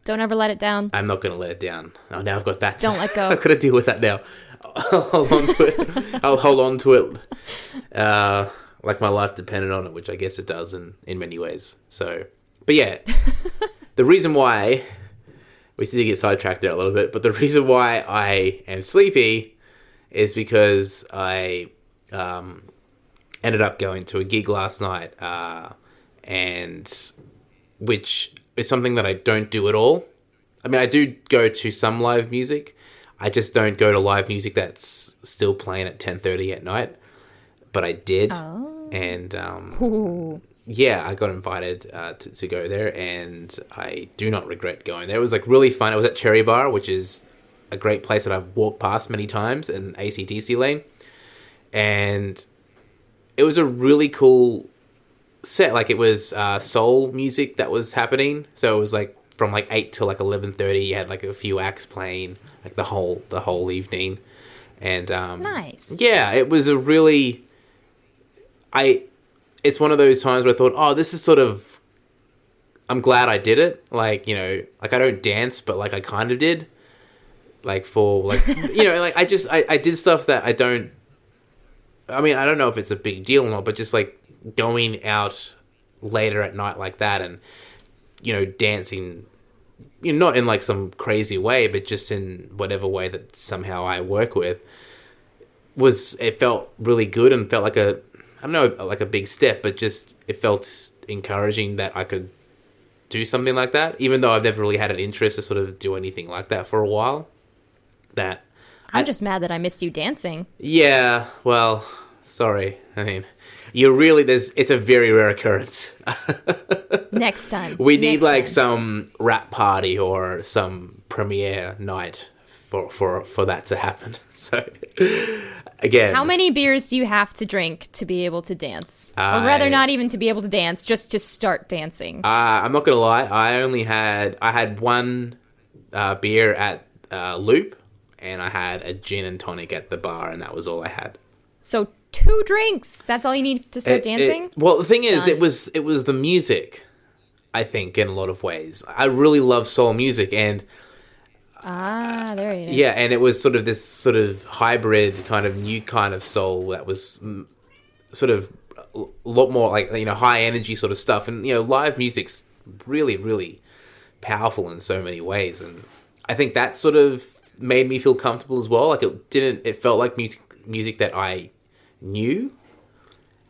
Don't ever let it down. I'm not gonna let it down. Oh, now I've got that. Don't let go. (laughs) I've got to deal with that now. I'll hold on to it. (laughs) I'll hold on to it, uh, like my life depended on it, which I guess it does in in many ways. So, but yeah, (laughs) the reason why we seem to get sidetracked there a little bit, but the reason why I am sleepy is because I um, ended up going to a gig last night, uh, and which is something that I don't do at all. I mean, I do go to some live music. I just don't go to live music that's still playing at ten thirty at night. But I did, Oh. and um. (laughs) yeah, I got invited uh, to, to go there, and I do not regret going there. It was like really fun. It was at Cherry Bar, which is a great place that I've walked past many times in ACDC lane, and it was a really cool set. Like it was uh, soul music that was happening, so it was like from like eight till like eleven thirty. You had like a few acts playing like the whole the whole evening, and um, Nice. yeah, it was a really. I, it's one of those times where I thought, oh, this is sort of. I'm glad I did it. Like you know, like I don't dance, but like I kind of did. Like for like (laughs) you know, like I just I, I did stuff that I don't. I mean, I don't know if it's a big deal or not, but just like going out later at night like that and you know dancing you know, not in like some crazy way, but just in whatever way that somehow I work with, was it felt really good and felt like a I don't know like a big step, but just it felt encouraging that I could do something like that, even though I've never really had an interest to sort of do anything like that for a while. That I'm I- just mad that I missed you dancing. yeah, well, sorry. I mean, you really there's it's a very rare occurrence. (laughs) Next time. We need Next like time. some rap party or some premiere night for for for that to happen. (laughs) So again, How many beers do you have to drink to be able to dance? or I- rather, not even to be able to dance, just to start dancing. Uh, I'm not gonna lie. I only had I had one uh, beer at uh, Loop, and I had a gin and tonic at the bar, and that was all I had. so two drinks. That's all you need to start It- dancing. it- well, the thing is, Done. it was it was the music. I think in a lot of ways, I really love soul music, and ah, there it is. yeah, and it was sort of this sort of hybrid kind of new kind of soul that was mm, sort of a lot more like you know high energy sort of stuff, and you know live music's really really powerful in so many ways, and I think that sort of made me feel comfortable as well. Like it didn't. It felt like music music that I knew,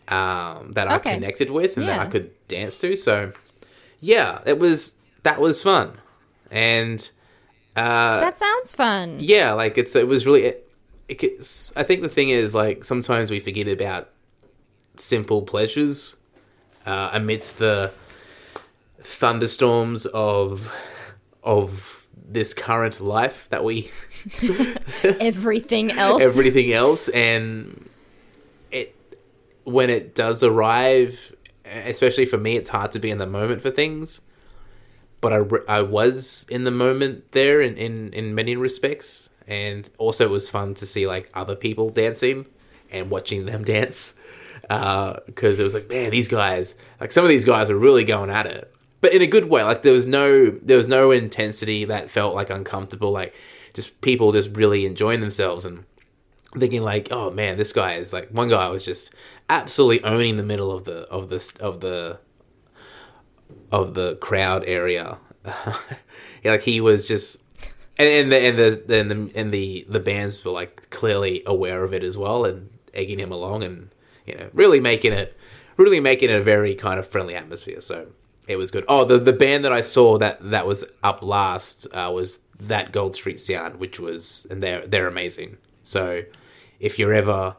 um, that I connected with, and that I could dance to. So yeah, it was that was fun, and uh, That sounds fun. yeah, like it's it was really. It, it's, I think the thing is like sometimes we forget about simple pleasures uh, amidst the thunderstorms of of this current life that we (laughs) Everything (laughs) else. everything else and it when it does arrive especially for me it's hard to be in the moment for things but I, re- I was in the moment there in, in, in many respects. And also it was fun to see like other people dancing and watching them (laughs) dance. Uh, because it was like man these guys like some of these guys were really going at it. But in a good way like there was no there was no intensity that felt like uncomfortable. Like just people just really enjoying themselves and thinking like oh man this guy is like one guy was just absolutely owning the middle of the of the of the of the crowd area. (laughs) Like he was just and, and the and the and the and the the bands were like clearly aware of it as well and egging him along and you know really making it really making it a very kind of friendly atmosphere. So it was good. Oh the the band that i saw that that was up last uh, was that gold street sound which was and they're they're amazing. So if you're ever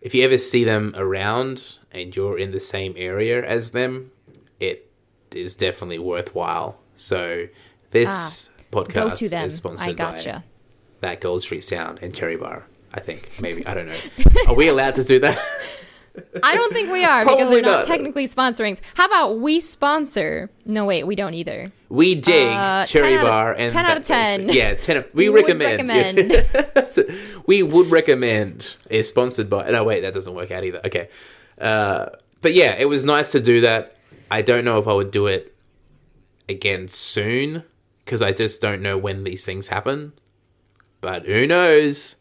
if you ever see them around and you're in the same area as them it is definitely worthwhile so this podcast to them. is sponsored I by that Gold Street Sound and Cherry Bar. I think maybe I don't know. (laughs) Are we allowed to do that? I don't think we are because Probably they're not, not. technically sponsoring. How about we sponsor? No, wait, we don't either. We dig Uh, Cherry 10 out of- Bar and 10 out of 10. Yeah, ten. Of, we (laughs) Would recommend. recommend. (laughs) So, we would recommend is sponsored by. No, wait, that doesn't work out either. Okay, uh, but yeah, it was nice to do that. I don't know if I would do it again soon because I just don't know when these things happen. But who knows?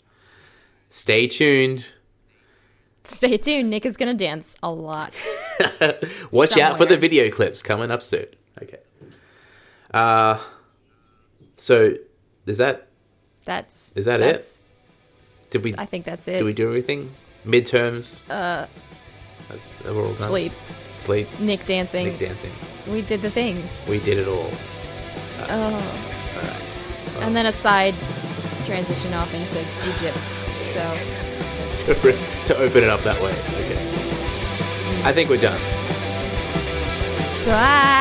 Stay tuned. Stay tuned. Nick is gonna dance a lot. (laughs) Watch out for the video clips coming up soon. Okay. Uh so is that That's Is that it? did we I think that's did it. we do everything? Midterms? Uh that's we're all done. Sleep. Sleep. Nick dancing. Nick dancing. We did the thing. We did it all. Uh, oh. And then a side transition off into Egypt. So. (laughs) to, re- to open it up that way. Okay. I think we're done. Bye.